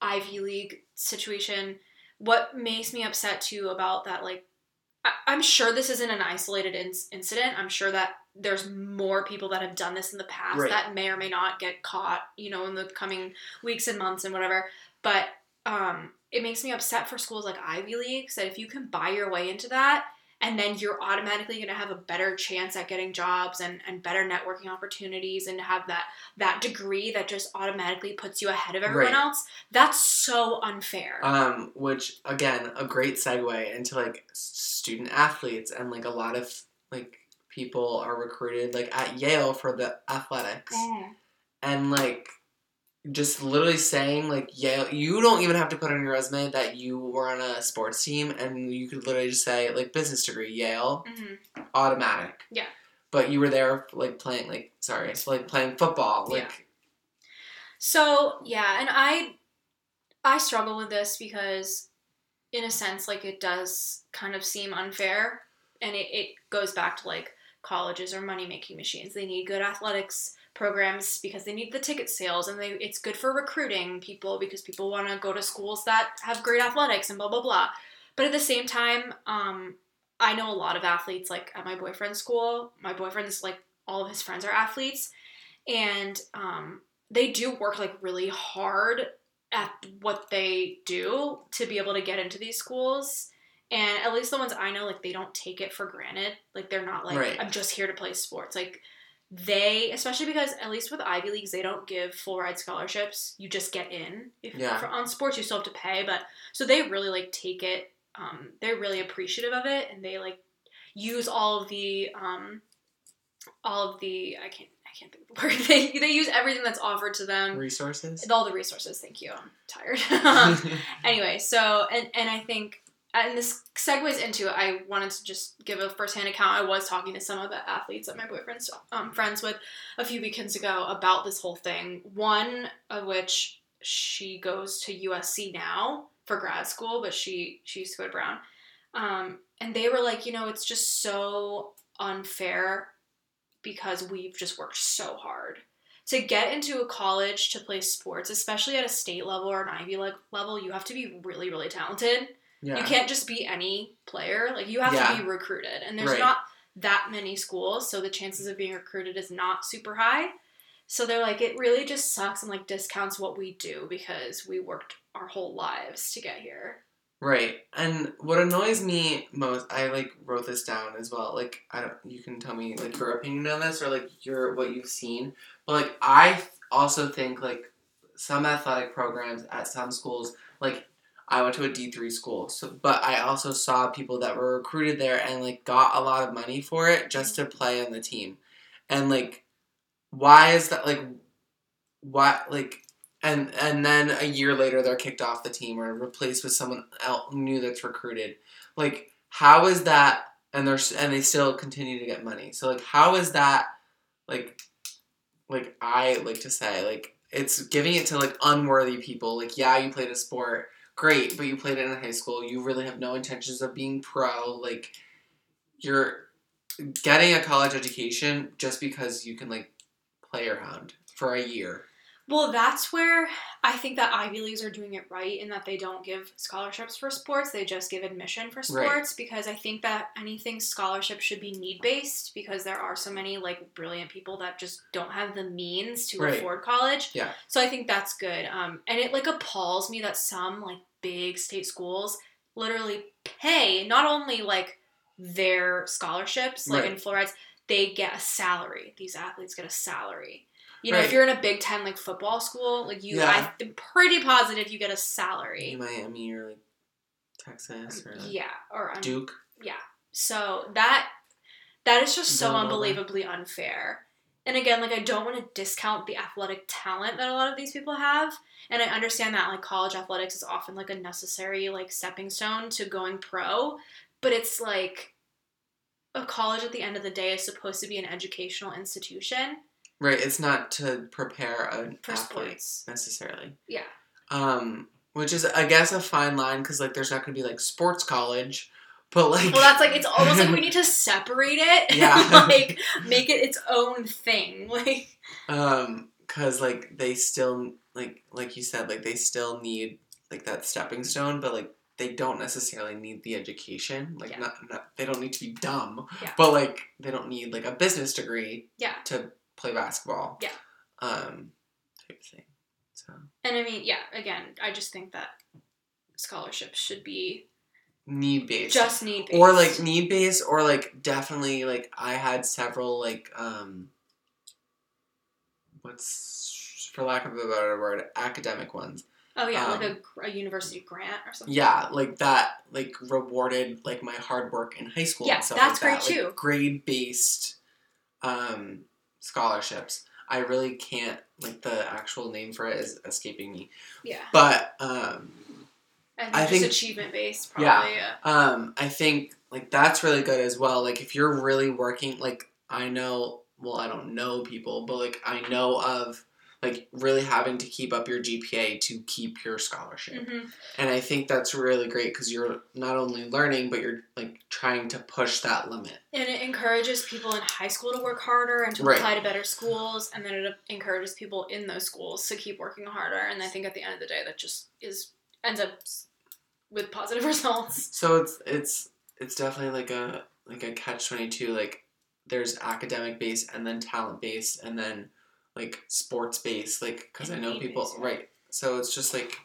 S2: Ivy League situation, what makes me upset too about that, like, I- I'm sure this isn't an isolated in- incident. I'm sure that there's more people that have done this in the past
S1: Right.
S2: that may or may not get caught, you know, in the coming weeks and months and whatever. But um, it makes me upset for schools like Ivy Leagues that if you can buy your way into that, and then you're automatically going to have a better chance at getting jobs and, and better networking opportunities and to have that that degree that just automatically puts you ahead of everyone
S1: Right.
S2: else. That's so unfair.
S1: Um, which again, a great segue into like student athletes and like a lot of like people are recruited like at Yale for the athletics. And like just literally saying like Yale, you don't even have to put on your resume that you were on a sports team and you could literally just say like business degree Yale
S2: Mhm.
S1: automatic.
S2: Yeah.
S1: But you were there like playing like sorry, so, like playing football like
S2: Yeah. so yeah and i i struggle with this because in a sense like it does kind of seem unfair and it, it goes back to like colleges are money making machines they need good athletics programs because they need the ticket sales and they it's good for recruiting people because people want to go to schools that have great athletics and blah blah blah but at the same time um i know a lot of athletes like at my boyfriend's school my boyfriend's like all of his friends are athletes and um they do work like really hard at what they do to be able to get into these schools and at least the ones i know like they don't take it for granted like they're not like
S1: Right.
S2: i'm just here to play sports like they especially because at least with ivy leagues they don't give full ride scholarships. You just get in. If
S1: Yeah.
S2: for, on sports you still have to pay but so they really like take it um, they're really appreciative of it and they like use all of the um, all of the i can't i can't think of the word. They, they use everything that's offered to them.
S1: Resources.
S2: all the resources. Thank you. I'm tired. Anyway so and and i think and this segues into i wanted to just give a firsthand account. I was talking to some of the athletes that my boyfriend's um, friends with a few weekends ago about this whole thing. One of which she goes to usc now for grad school but she she used to go to brown. Um, and they were like you know it's just so unfair because we've just worked so hard to get into a college to play sports, especially at a state level or an Ivy League level, you have to be really, really talented.
S1: Yeah.
S2: You can't just be any player. Like you have
S1: Yeah.
S2: to be recruited, and there's
S1: Right.
S2: not that many schools, so the chances of being recruited is not super high. So they're like, it really just sucks and like discounts what we do because we worked our whole lives to get here.
S1: Right. And what annoys me most, I like wrote this down as well. Like I don't, you can tell me like your opinion on this or like your what you've seen. But like I also think like some athletic programs at some schools, like I went to a D three school, so but I also saw people that were recruited there and like got a lot of money for it just to play on the team, and like why is that like why like and and then a year later they're kicked off the team or replaced with someone else new that's recruited. Like how is that? And they're and they still continue to get money. So like how is that? Like like I like to say like it's giving it to like unworthy people. Like yeah, you played a sport, great, but you played it in high school. You really have no intentions of being pro. Like you're getting a college education just because you can like play around for a year.
S2: Well, that's where I think that Ivy Leagues are doing it right in that they don't give scholarships for sports. They just give admission for
S1: Right.
S2: sports because I think that anything scholarship should be need based because there are so many like brilliant people that just don't have the means to
S1: Right.
S2: afford college.
S1: Yeah.
S2: So I think that's good. Um, and it like appalls me that some like big state schools literally pay not only like their scholarships, like
S1: Right.
S2: in Florida's, they get a salary. These athletes get a salary. You know, if you're in a Big Ten like football school, like you,
S1: Yeah.
S2: I'm pretty positive you get a salary.
S1: Miami or like Texas or
S2: Yeah, or um,
S1: Duke. Yeah.
S2: So that that is just so
S1: Villanova.
S2: unbelievably unfair. And again, like I don't want to discount the athletic talent that a lot of these people have. And I understand that like college athletics is often like a necessary like stepping stone to going pro, but it's like a college at the end of the day is supposed to be an educational institution
S1: Right. It's not to prepare an
S2: for
S1: athlete
S2: sports.
S1: necessarily.
S2: Yeah.
S1: Um, which is I guess a fine line because like there's not gonna be like sports college, but like
S2: Well, that's like it's almost like we need to separate it
S1: Yeah.
S2: and like make it its own thing. Like
S1: um because like they still like like you said like they still need like that stepping stone, but like they don't necessarily need the education. Like
S2: Yeah.
S1: not, not they don't need to be dumb,
S2: Yeah.
S1: but like they don't need like a business degree
S2: yeah,
S1: to play basketball.
S2: Yeah.
S1: Um, type of thing. So
S2: and I mean, yeah. Again, I just think that scholarships should be
S1: need based.
S2: just need based
S1: or like need based or like definitely like i had several like um what's for lack of a better word academic ones
S2: oh yeah,
S1: um,
S2: like a, a university grant or something.
S1: yeah like that like rewarded like my hard work in high school
S2: Yeah,
S1: and stuff
S2: that's
S1: like that.
S2: great,
S1: like,
S2: too.
S1: grade based um scholarships i really can't like the actual name for it is escaping me
S2: yeah.
S1: but um
S2: And
S1: I
S2: just
S1: think-
S2: achievement based,
S1: Yeah.
S2: Yeah.
S1: Um, I think like that's really good as well. Like if you're really working, like I know, well, I don't know people, but like I know of like really having to keep up your GPA to keep your scholarship,
S2: hmm
S1: and I think that's really great because you're not only learning, but you're like trying to push that limit.
S2: And it encourages people in high school to work harder and to
S1: Right.
S2: apply to better schools, and then it encourages people in those schools to keep working harder. And I think at the end of the day, that just is ends up with positive results.
S1: So it's it's it's definitely like a like a catch twenty two. Like there's academic based and then talent based and then like sports based. Like because I know people
S2: based,
S1: right. So it's just like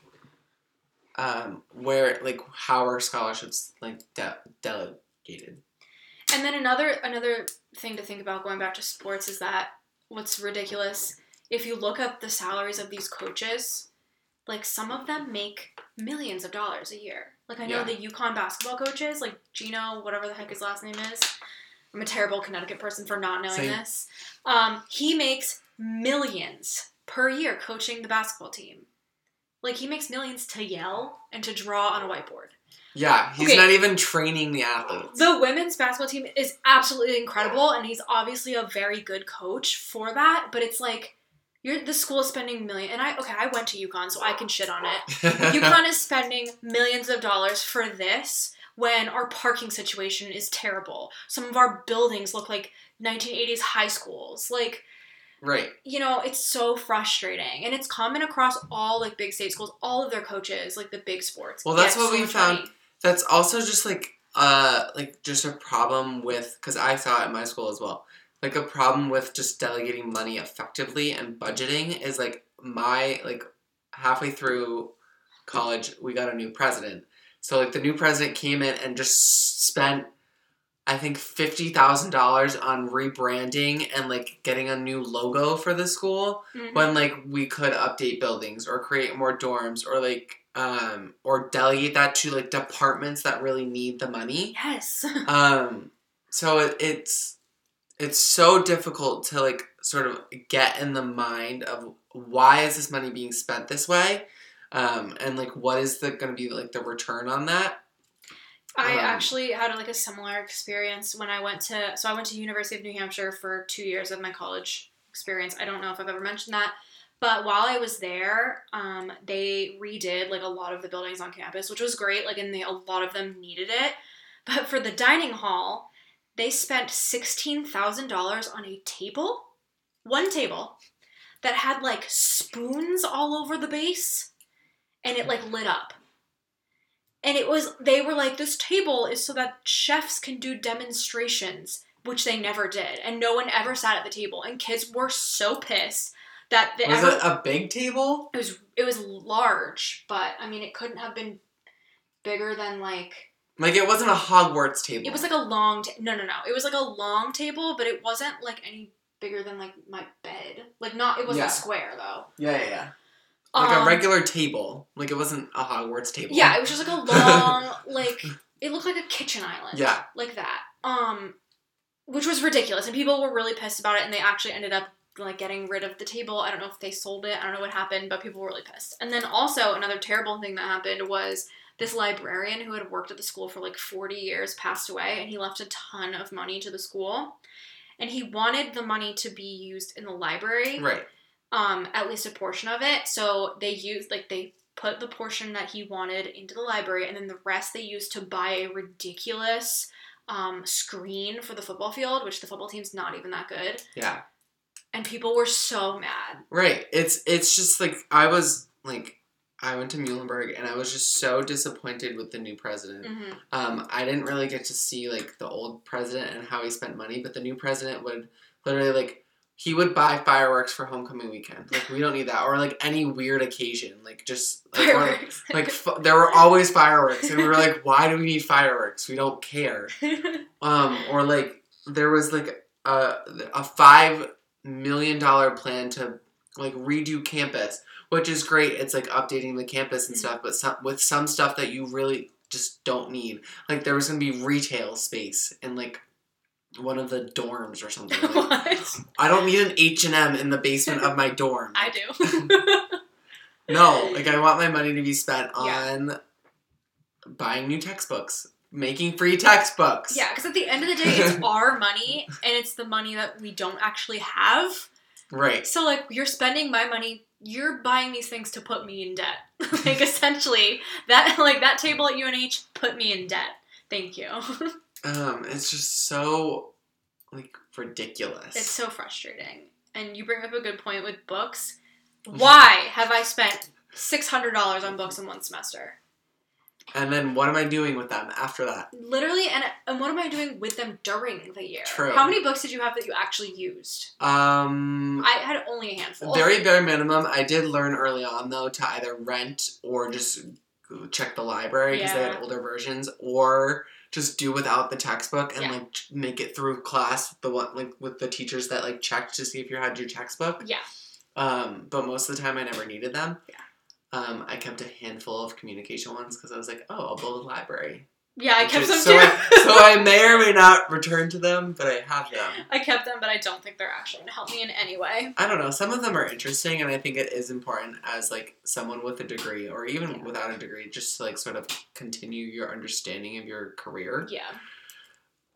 S1: um where like how are scholarships like de- delegated?
S2: And then another another thing to think about going back to sports is that what's ridiculous if you look up the salaries of these coaches, like some of them make millions of dollars a year. Like I know
S1: Yeah.
S2: the UConn basketball coaches, like Geno, whatever the heck his last name is. I'm a terrible Connecticut person for not knowing
S1: Same.
S2: this. Um, he makes millions per year coaching the basketball team. Like he makes millions to yell and to draw on a whiteboard.
S1: Yeah, he's
S2: Okay.
S1: not even training the athletes.
S2: The women's basketball team is absolutely incredible, and he's obviously a very good coach for that. But it's like you're the school is spending million, and I okay, I went to UConn, so I can shit on it. UConn is spending millions of dollars for this when our parking situation is terrible. Some of our buildings look like 1980s high schools. Like
S1: right.
S2: you know, it's so frustrating, and it's common across all like big state schools. All of their coaches, like the big sports.
S1: Well, that's what
S2: so
S1: we found.
S2: money.
S1: That's also just like uh like just a problem with because I saw it at my school as well. Like a problem with just delegating money effectively and budgeting is like my like halfway through college we got a new president. So like the new president came in and just spent I think fifty thousand dollars on rebranding and like getting a new logo for the school
S2: Mhm.
S1: when like we could update buildings or create more dorms or like um or delegate that to like departments that really need the money
S2: yes.
S1: um so it, it's it's so difficult to like sort of get in the mind of why is this money being spent this way um and like what is the going to be like the return on that
S2: I
S1: Um,
S2: actually had like a similar experience when I went to so I went to University of New Hampshire for two years of my college experience. I don't know if I've ever mentioned that, but while I was there, um, they redid like a lot of the buildings on campus, which was great. Like, and they, a lot of them needed it. But for the dining hall, they spent sixteen thousand dollars on a table, one table, that had like spoons all over the base, and it like lit up. And it was, they were like, this table is so that chefs can do demonstrations, which they never did. And no one ever sat at the table. And kids were so pissed that the
S1: was it a big table
S2: it was it was large, but I mean, it couldn't have been bigger than like
S1: like it wasn't a hogwarts table
S2: it was like a long ta- no no no it was like a long table, but it wasn't like any bigger than like my bed. Like not it wasn't
S1: Yeah.
S2: square though.
S1: yeah yeah yeah like
S2: Um,
S1: a regular table like it wasn't a hogwarts table
S2: Yeah, it was just like a long like it looked like a kitchen island.
S1: yeah
S2: like that. Um, which was ridiculous, and people were really pissed about it, and they actually ended up like getting rid of the table. I don't know if they sold it. I don't know what happened, but people were really pissed. And then also another terrible thing that happened was this librarian who had worked at the school for like 40 years passed away and he left a ton of money to the school and he wanted the money to be used in the library
S1: Right.
S2: Um at least a portion of it so they used like they put the portion that he wanted into the library and then the rest they used to buy a ridiculous um, screen for the football field which the football team's not even that good
S1: Yeah.
S2: and people were so mad
S1: Right. It's it's just like I was like I went to Muhlenberg and I was just so disappointed with the new president.
S2: hmm
S1: Um, I didn't really get to see like the old president and how he spent money, but the new president would literally like he would buy fireworks for homecoming weekend. Like we don't need that, or like any weird occasion, like just like, or, like f- there were always fireworks, and we were like, why do we need fireworks? We don't care. Um, or like there was like a a five million dollar plan to like redo campus, which is great. It's like updating the campus and
S2: Mhm.
S1: stuff, but some with some stuff that you really just don't need. Like there was gonna be retail space and like one of the dorms or something. Like,
S2: what
S1: I don't need an H and M in the basement of my dorm.
S2: i do
S1: no, like I want my money to be spent
S2: Yeah.
S1: on buying new textbooks, making free textbooks.
S2: Yeah, because at the end of the day, it's our money and it's the money that we don't actually have.
S1: Right.
S2: So, like, you're spending my money, you're buying these things to put me in debt. like, essentially, that like that table at UNH put me in debt. Thank you.
S1: Um, it's just so like ridiculous.
S2: it's so frustrating. And you bring up a good point with books. Why have I spent six hundred dollars on books in one semester?
S1: and then what am I doing with them after that?
S2: Literally, and and what am I doing with them during the year?
S1: True.
S2: How many books did you have that you actually used?
S1: Um,
S2: I had only a handful.
S1: very bare minimum. I did learn early on though to either rent or just check the library because they had older versions, or just do without the textbook and
S2: Yeah.
S1: like make it through class. The one like with the teachers that like checked to see if you had your textbook.
S2: Yeah.
S1: Um, but most of the time I never needed them.
S2: Yeah.
S1: Um, I kept a handful of communication ones because I was like, oh, I'll build a library.
S2: Yeah, I kept them
S1: so
S2: too.
S1: I, so I may or may not return to them, but I have them.
S2: I kept them, but I don't think they're actually gonna help me in any way.
S1: I don't know. Some of them are interesting, and I think it is important as like someone with a degree, or even
S2: Yeah.
S1: without a degree, just to like sort of continue your understanding of your career.
S2: Yeah.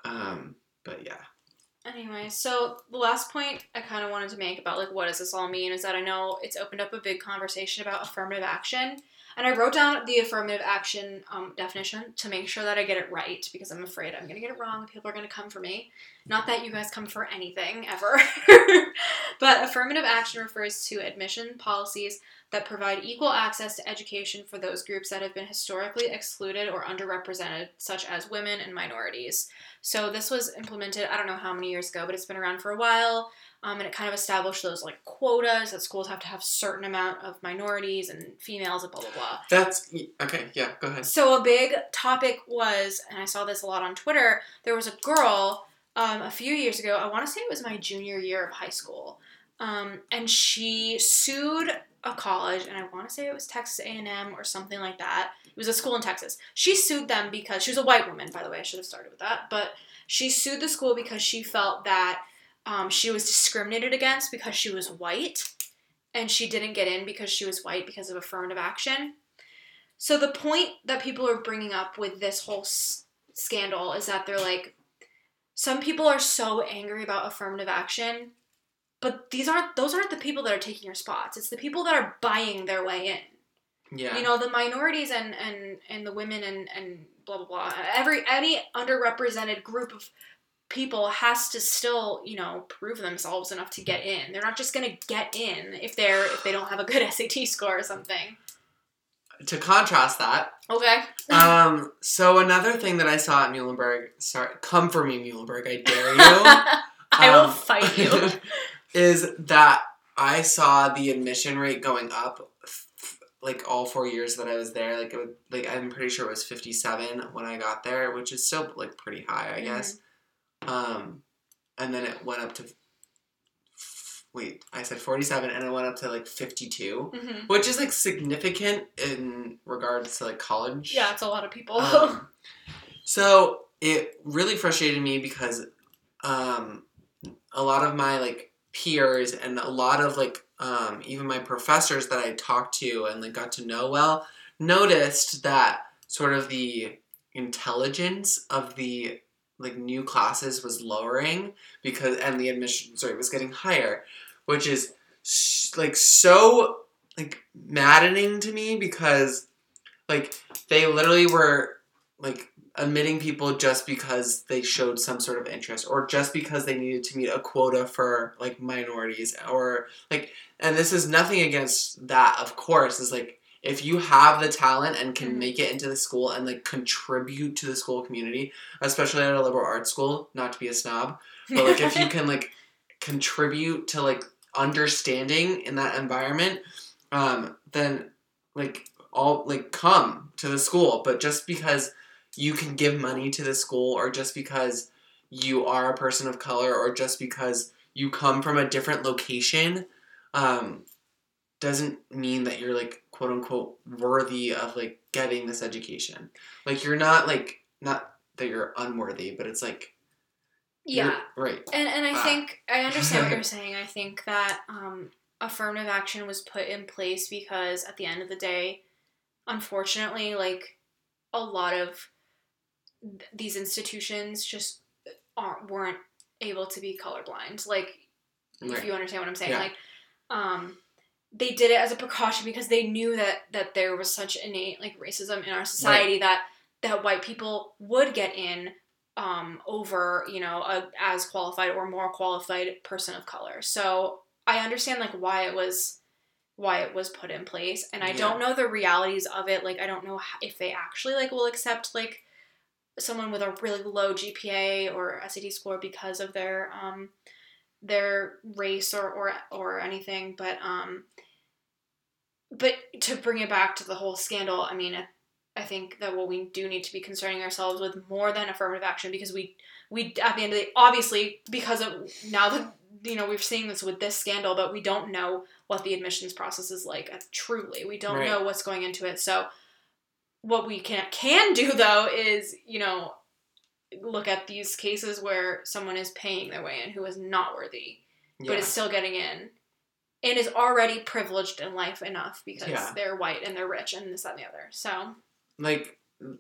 S1: Um, but yeah,
S2: Anyway, so the last point I kind of wanted to make about like what does this all mean is that I know it's opened up a big conversation about affirmative action, and I wrote down the affirmative action um, definition to make sure that I get it right because I'm afraid I'm gonna get it wrong. People are gonna come for me. Not that you guys come for anything ever, but affirmative action refers to admission policies that provide equal access to education for those groups that have been historically excluded or underrepresented, such as women and minorities. So this was implemented, I don't know how many years ago, but it's been around for a while. Um, and it kind of established those like quotas that schools have to have certain amount of minorities and females and blah blah blah.
S1: that's okay. Yeah, go ahead.
S2: So a big topic was, and I saw this a lot on Twitter. There was a girl um, a few years ago. I want to say it was my junior year of high school, um, and she sued a college, and I want to say it was Texas A and M or something like that. It was a school in Texas. She sued them because she was a white woman, by the way. I should have started with that, but she sued the school because she felt that um, she was discriminated against because she was white, and she didn't get in because she was white because of affirmative action. So the point that people are bringing up with this whole s- scandal is that they're like, some people are so angry about affirmative action, but these aren't those aren't the people that are taking your spots. It's the people that are buying their way in.
S1: Yeah,
S2: You know, the minorities and and and the women and and blah blah blah. Every any underrepresented group of people has to still you know prove themselves enough to get in. They're not just gonna get in if they're if they don't have a good SAT score or something.
S1: to contrast that,
S2: Okay.
S1: um, so another thing that I saw at Muhlenberg, sorry, come for me, Muhlenberg, I dare you.
S2: I will
S1: Um,
S2: fight you.
S1: is that I saw the admission rate going up like all four years that I was there. Like it would, like I'm pretty sure it was 57 when I got there, which is still like pretty high, I guess. Um, and then it went up to wait, I said 47, and it went up to like 52,
S2: Mhm.
S1: which is like significant in regards to like college.
S2: Yeah, it's a lot of people.
S1: Um, so it really frustrated me because um, a lot of my like peers and a lot of like um, even my professors that I talked to and like got to know well noticed that sort of the intelligence of the like new classes was lowering because and the admissions rate was getting higher, which is like so like maddening to me because like they literally were like admitting people just because they showed some sort of interest or just because they needed to meet a quota for like minorities or like and this is nothing against that of course is like if you have the talent and can
S2: Mhm.
S1: make it into the school and like contribute to the school community especially at a liberal arts school not to be a snob but like if you can like contribute to like understanding in that environment um then like all like come to the school but just because you can give money to the school or just because you are a person of color or just because you come from a different location um doesn't mean that you're like quote unquote worthy of like getting this education like you're not like not that you're unworthy but it's like
S2: yeah.
S1: right
S2: And and I
S1: Ah.
S2: think I understand what you're saying. I think that um, affirmative action was put in place because at the end of the day, unfortunately, like a lot of th- these institutions just aren't weren't able to be colorblind. Like if you understand what I'm saying,
S1: Yeah.
S2: like um, they did it as a precaution because they knew that that there was such innate like racism in our society that that white people would get in um, over you know a as qualified or more qualified person of color. So I understand like why it was why it was put in place, and I
S1: Yeah.
S2: don't know the realities of it. Like I don't know if they actually like will accept like someone with a really low GPA or SAT score because of their um, their race or or or anything. But um, but to bring it back to the whole scandal, I mean, I, think that what we do need to be concerning ourselves with more than affirmative action because we we at the end of the day, obviously because of now that you know we're seeing this with this scandal, but we don't know what the admissions process is like. uh, Truly, we don't
S1: Right.
S2: know what's going into it. So what we can can do though is you know look at these cases where someone is paying their way in who is not worthy but is still getting in and is already privileged in life enough because
S1: Yeah.
S2: they're white and they're rich and this that and the other so
S1: like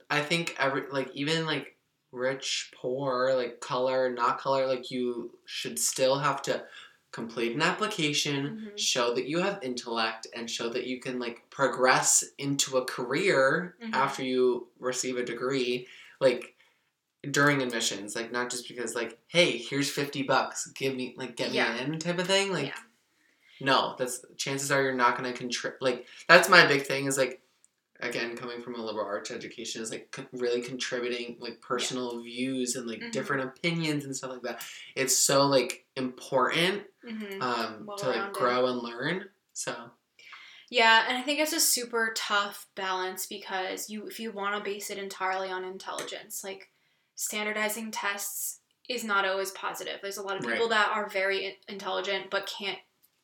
S1: I think every like even like rich, poor, like color, not color, like you should still have to complete an application,
S2: Mhm.
S1: show that you have intellect and show that you can like progress into a career
S2: Mhm.
S1: after you receive a degree like during admissions like not just because like hey here's 50 bucks give me like get
S2: Yeah.
S1: me in type of thing like
S2: Yeah.
S1: no that's chances are you're not to contribute like that's my big thing is like again coming from a liberal arts education is like con- really contributing like personal views and like
S2: Mhm.
S1: different opinions and stuff like that it's so like important
S2: hmm
S1: um to like grow and learn so
S2: yeah and i think it's a super tough balance because you if you want to base it entirely on intelligence like standardizing tests is not always positive. There's a lot of people that are very intelligent but can't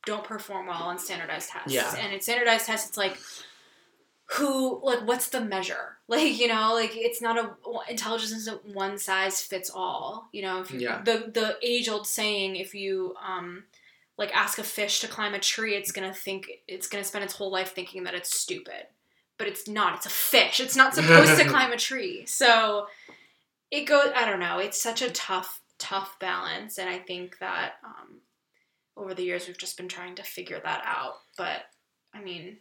S2: don't perform well on standardized tests.
S1: Yeah.
S2: and in standardized tests it's like who like what's the measure? Like you know like it's not a intelligence isn't one size fits all. You know if you,
S1: Yeah.
S2: the the age old saying if you um like ask a fish to climb a tree it's gonna think it's gonna spend its whole life thinking that it's stupid. But it's not. It's a fish. It's not supposed to climb a tree. So it goes i don't know it's such a tough tough balance and i think that um over the years we've just been trying to figure that out but i mean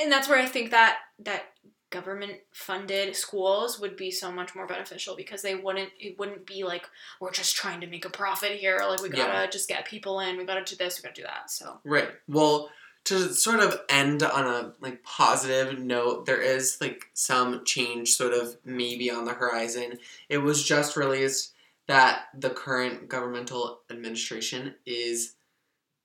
S2: and that's where I think that that government funded schools would be so much more beneficial because they wouldn't it wouldn't be like we're just trying to make a profit here like we gotta
S1: Yeah.
S2: just get people in we gotta do this we gotta do that so
S1: Right. Well, to sort of end on a like positive note, there is like some change sort of maybe on the horizon. It was just released that the current governmental administration is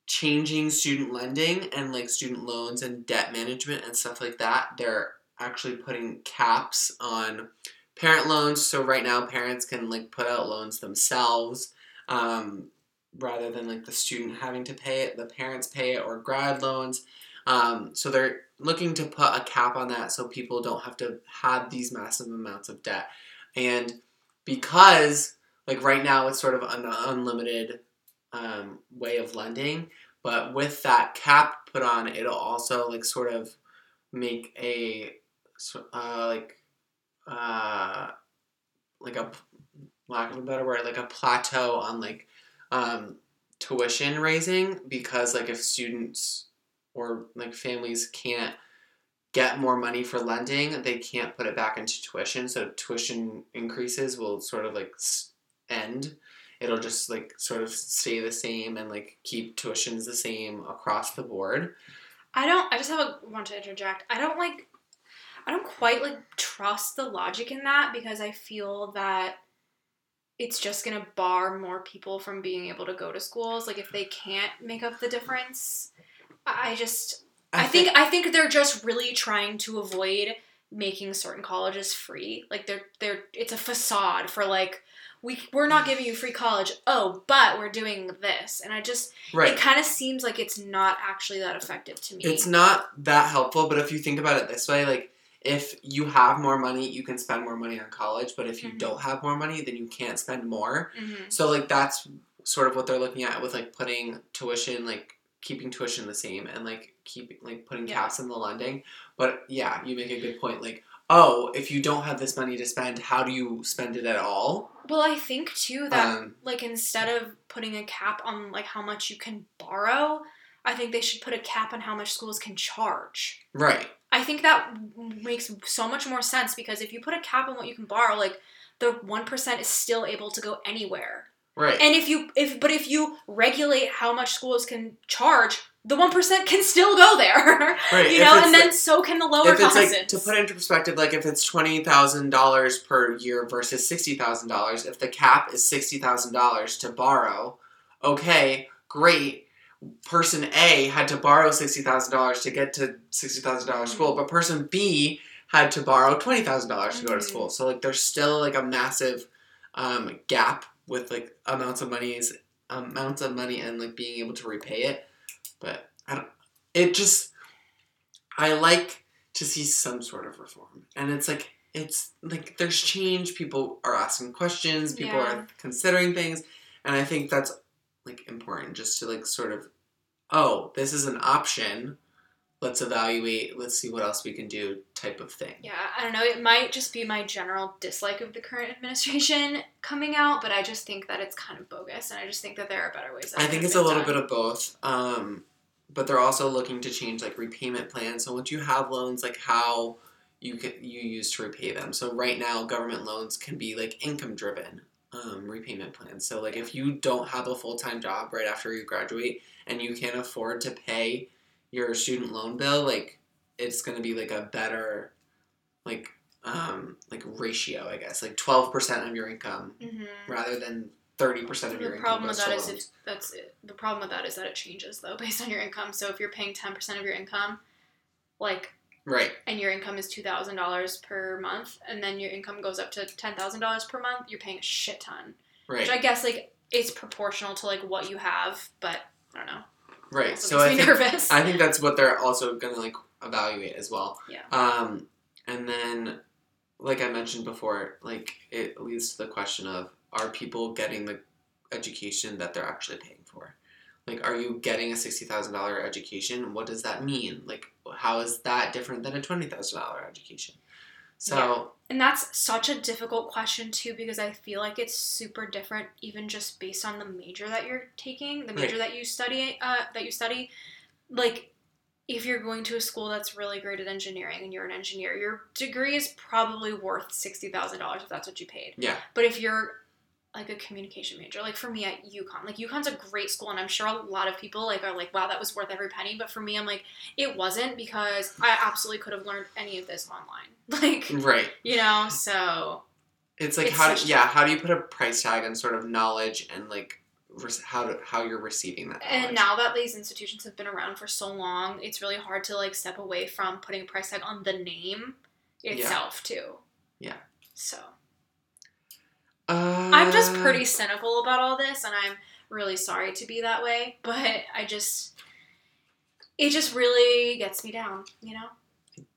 S1: changing student lending and like student loans and debt management and stuff like that. They're actually putting caps on parent loans. So right now parents can like put out loans themselves. Um, rather than like the student having to pay it, the parents pay it, or grad loans. Um, so they're looking to put a cap on that so people don't have to have these massive amounts of debt. And because like right now it's sort of an unlimited um, way of lending, but with that cap put on, it'll also like sort of make a uh, like uh like a lack of a better word like a plateau on like um tuition raising because like if students or like families can't get more money for lending they can't put it back into tuition so tuition increases will sort of like end it'll just like sort of stay the same and like keep tuitions the same across the board
S2: I don't. I just have a want to interject. I don't like. I don't quite like trust the logic in that because I feel that it's just gonna bar more people from being able to go to schools. Like if they can't make up the difference, I I just. I, think I think they're just really trying to avoid making certain colleges free. Like they're they're it's a facade for like we we're not giving you free college. Oh, but we're doing this. And I just
S1: right
S2: it kind of seems like it's not actually that effective to me.
S1: It's not that helpful, but if you think about it this way, like if you have more money, you can spend more money on college, but if you
S2: Mhm.
S1: don't have more money, then you can't spend more.
S2: Mhm.
S1: So like that's sort of what they're looking at with like putting tuition like keeping tuition the same and like keeping like putting
S2: Yeah.
S1: caps in the lending. But yeah, you make a good point like oh, if you don't have this money to spend, how do you spend it at all?
S2: Well, I think too that
S1: Um,
S2: like instead of putting a cap on like how much you can borrow, I think they should put a cap on how much schools can charge.
S1: right.
S2: I think that makes so much more sense because if you put a cap on what you can borrow, like the 1% is still able to go anywhere.
S1: Right.
S2: And if you if but if you regulate how much schools can charge, the 1% can still go there.
S1: right.
S2: you
S1: If
S2: know, and
S1: like-
S2: then so can the lower
S1: if it's like to put it into perspective, like if it's twenty thousand dollars per year versus sixty thousand dollars, if the cap is sixty thousand dollars to borrow, okay, great. Person A had to borrow sixty thousand dollars to get to sixty thousand dollars school, but person B had to borrow twenty thousand dollars to go to
S2: Mhm.
S1: school. So like there's still like a massive um, gap with like amounts of monies amounts of money and like being able to repay it. But I don't it just I like to see some sort of reform. And it's like it's like there's change, people are asking questions, people
S2: Yeah.
S1: are considering things, and I think that's like important just to like sort of oh, this is an option. Let's evaluate, let's see what else we can do type of thing.
S2: Yeah, I don't know. It might just be my general dislike of the current administration coming out, but I just think that it's kind of bogus, and I just think that there are better ways.
S1: I think it's a little
S2: done.
S1: bit of both. Um, but they're also looking to change like repayment plans. So once you have loans, like how you can you use to repay them. So right now, government loans can be like income driven um, repayment plans. So like if you don't have a full time job right after you graduate and you can't afford to pay your student loan bill, like it's gonna be like a better like um, like ratio, I guess, like twelve percent of your income
S2: Mhm.
S1: rather than thirty percent of your income.
S2: The
S1: income.
S2: problem with that is if that's it. the problem with that is that it changes though based on your income. So if you're paying ten percent of your income, like
S1: right.
S2: and your income is two thousand dollars per month, and then your income goes up to ten thousand dollars per month, you're paying a shit ton.
S1: Right.
S2: Which I guess like it's proportional to like what you have, but I don't know.
S1: Right. So I
S2: me
S1: think,
S2: nervous.
S1: I think that's what they're also gonna like evaluate as well.
S2: Yeah.
S1: Um, and then, like I mentioned before, like it leads to the question of are people getting the education that they're actually paying? Like, are you getting a sixty thousand dollar education? What does that mean? Like, how is that different than a twenty thousand dollar education? So
S2: And that's such a difficult question too because I feel like it's super different even just based on the major that you're taking, the major that you study uh, that you study. Like if you're going to a school that's really great at engineering and you're an engineer, your degree is probably worth sixty thousand dollars if that's what you paid.
S1: yeah,
S2: But if you're like a communication major, like for me at UConn, like UConn's a great school, and I'm sure a lot of people like are like, wow, that was worth every penny. But for me, I'm like, it wasn't because I absolutely could have learned any of this online. Like,
S1: right.
S2: you know, so
S1: It's like
S2: It's
S1: how do, yeah how do you put a price tag on sort of knowledge and like res- how to, how you're receiving that knowledge?
S2: and now that these institutions have been around for so long, it's really hard to like step away from putting a price tag on the name itself too.
S1: Yeah.
S2: So
S1: uh,
S2: I'm just pretty cynical about all this, and I'm really sorry to be that way, but I just it just really gets me down, you know.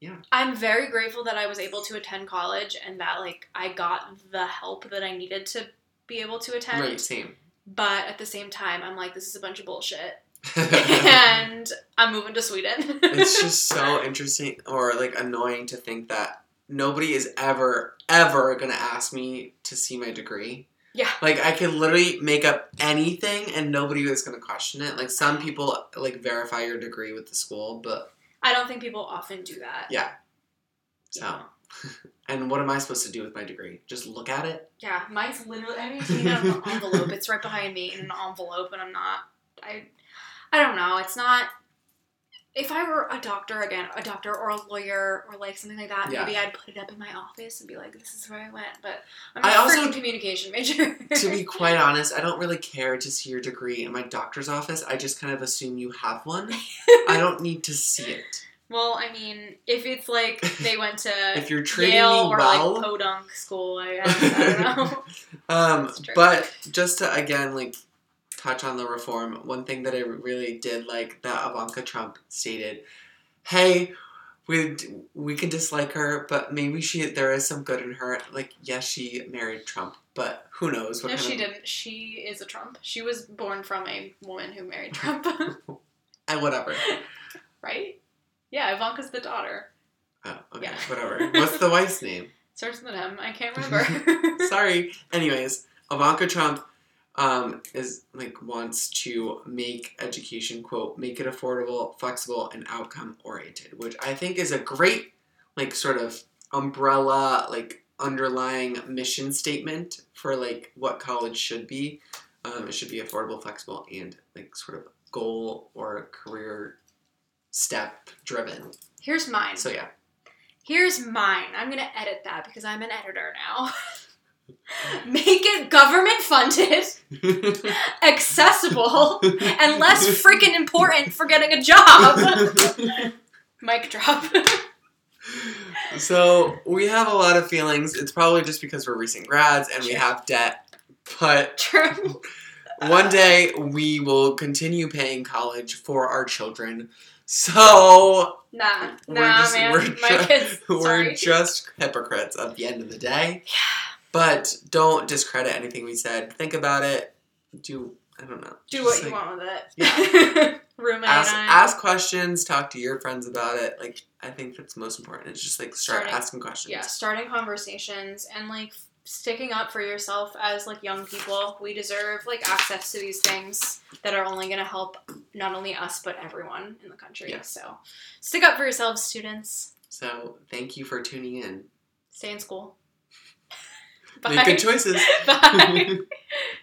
S1: Yeah.
S2: I'm very grateful that I was able to attend college and that like I got the help that I needed to be able to attend.
S1: right same.
S2: But at the same time, I'm like, this is a bunch of bullshit. and I'm moving to Sweden.
S1: it's just so interesting or like annoying to think that nobody is ever ever gonna ask me to see my degree.
S2: Yeah.
S1: Like I can literally make up anything and nobody is gonna question it. Like some people like verify your degree with the school, but
S2: I don't think people often do that.
S1: Yeah. so.
S2: Yeah.
S1: And what am I supposed to do with my degree? Just look at it?
S2: Yeah, mine's literally. I out an envelope. It's right behind me in an envelope, and I'm not. I, I don't know. It's not. If I were a doctor again, a doctor or a lawyer or like something like that,
S1: Yeah.
S2: maybe I'd put it up in my office and be like, "This is where I went." But I'm
S1: I
S2: a
S1: also-
S2: freaking communication major.
S1: to be quite honest, I don't really care to see your degree in my doctor's office. I just kind of assume you have one. I don't need to see it.
S2: well, I mean, if it's like they went to
S1: If you're treating
S2: Yale
S1: me
S2: or
S1: well,
S2: like podunk school, I guess I don't know.
S1: um, but just to again like touch on the reform, one thing that I really did like that Ivanka Trump stated, "Hey, we we can dislike her, but maybe she there is some good in her. Like, yes, she married Trump, but who knows what
S2: no,
S1: kind
S2: she
S1: of
S2: didn't. She is a Trump. She was born from a woman who married Trump,
S1: and whatever.
S2: right? Yeah, Ivanka's the daughter.
S1: Oh, okay,
S2: Yeah.
S1: whatever. What's the wife's name?
S2: Starts with an M. I can't remember.
S1: Sorry. Anyways, Ivanka Trump um, is like wants to make education quote make it affordable, flexible, and outcome oriented, which I think is a great like sort of umbrella like underlying mission statement for like what college should be. Um, it should be affordable, flexible, and like sort of goal or career step driven.
S2: Here's mine.
S1: So yeah.
S2: Here's mine. I'm gonna edit that because I'm an editor now. Make it government funded, accessible, and less freaking important for getting a job. Mic drop.
S1: So we have a lot of feelings. It's probably just because we're recent grads and we have debt. But
S2: True.
S1: one day we will continue paying college for our children. So
S2: Nah,
S1: We're
S2: nah,
S1: just-
S2: man.
S1: we're
S2: My
S1: ju-
S2: kids.
S1: we're just hypocrites at the end of the day.
S2: Yeah.
S1: But don't discredit anything we said. Think about it. Do I don't know.
S2: Do
S1: Just,
S2: what you
S1: like,
S2: want with it. Ruminate
S1: Ask,
S2: on it.
S1: ask questions. Talk to your friends about it. Like I think that's most important. It's just like start
S2: Starting-
S1: asking questions.
S2: yeah, starting conversations and like sticking up for yourself as like young people. We deserve like access to these things that are only going to help not only us but everyone in the country.
S1: Yeah.
S2: So, stick up for yourselves, students.
S1: So thank you for tuning in.
S2: Stay in school.
S1: Make good choices.
S2: Bye.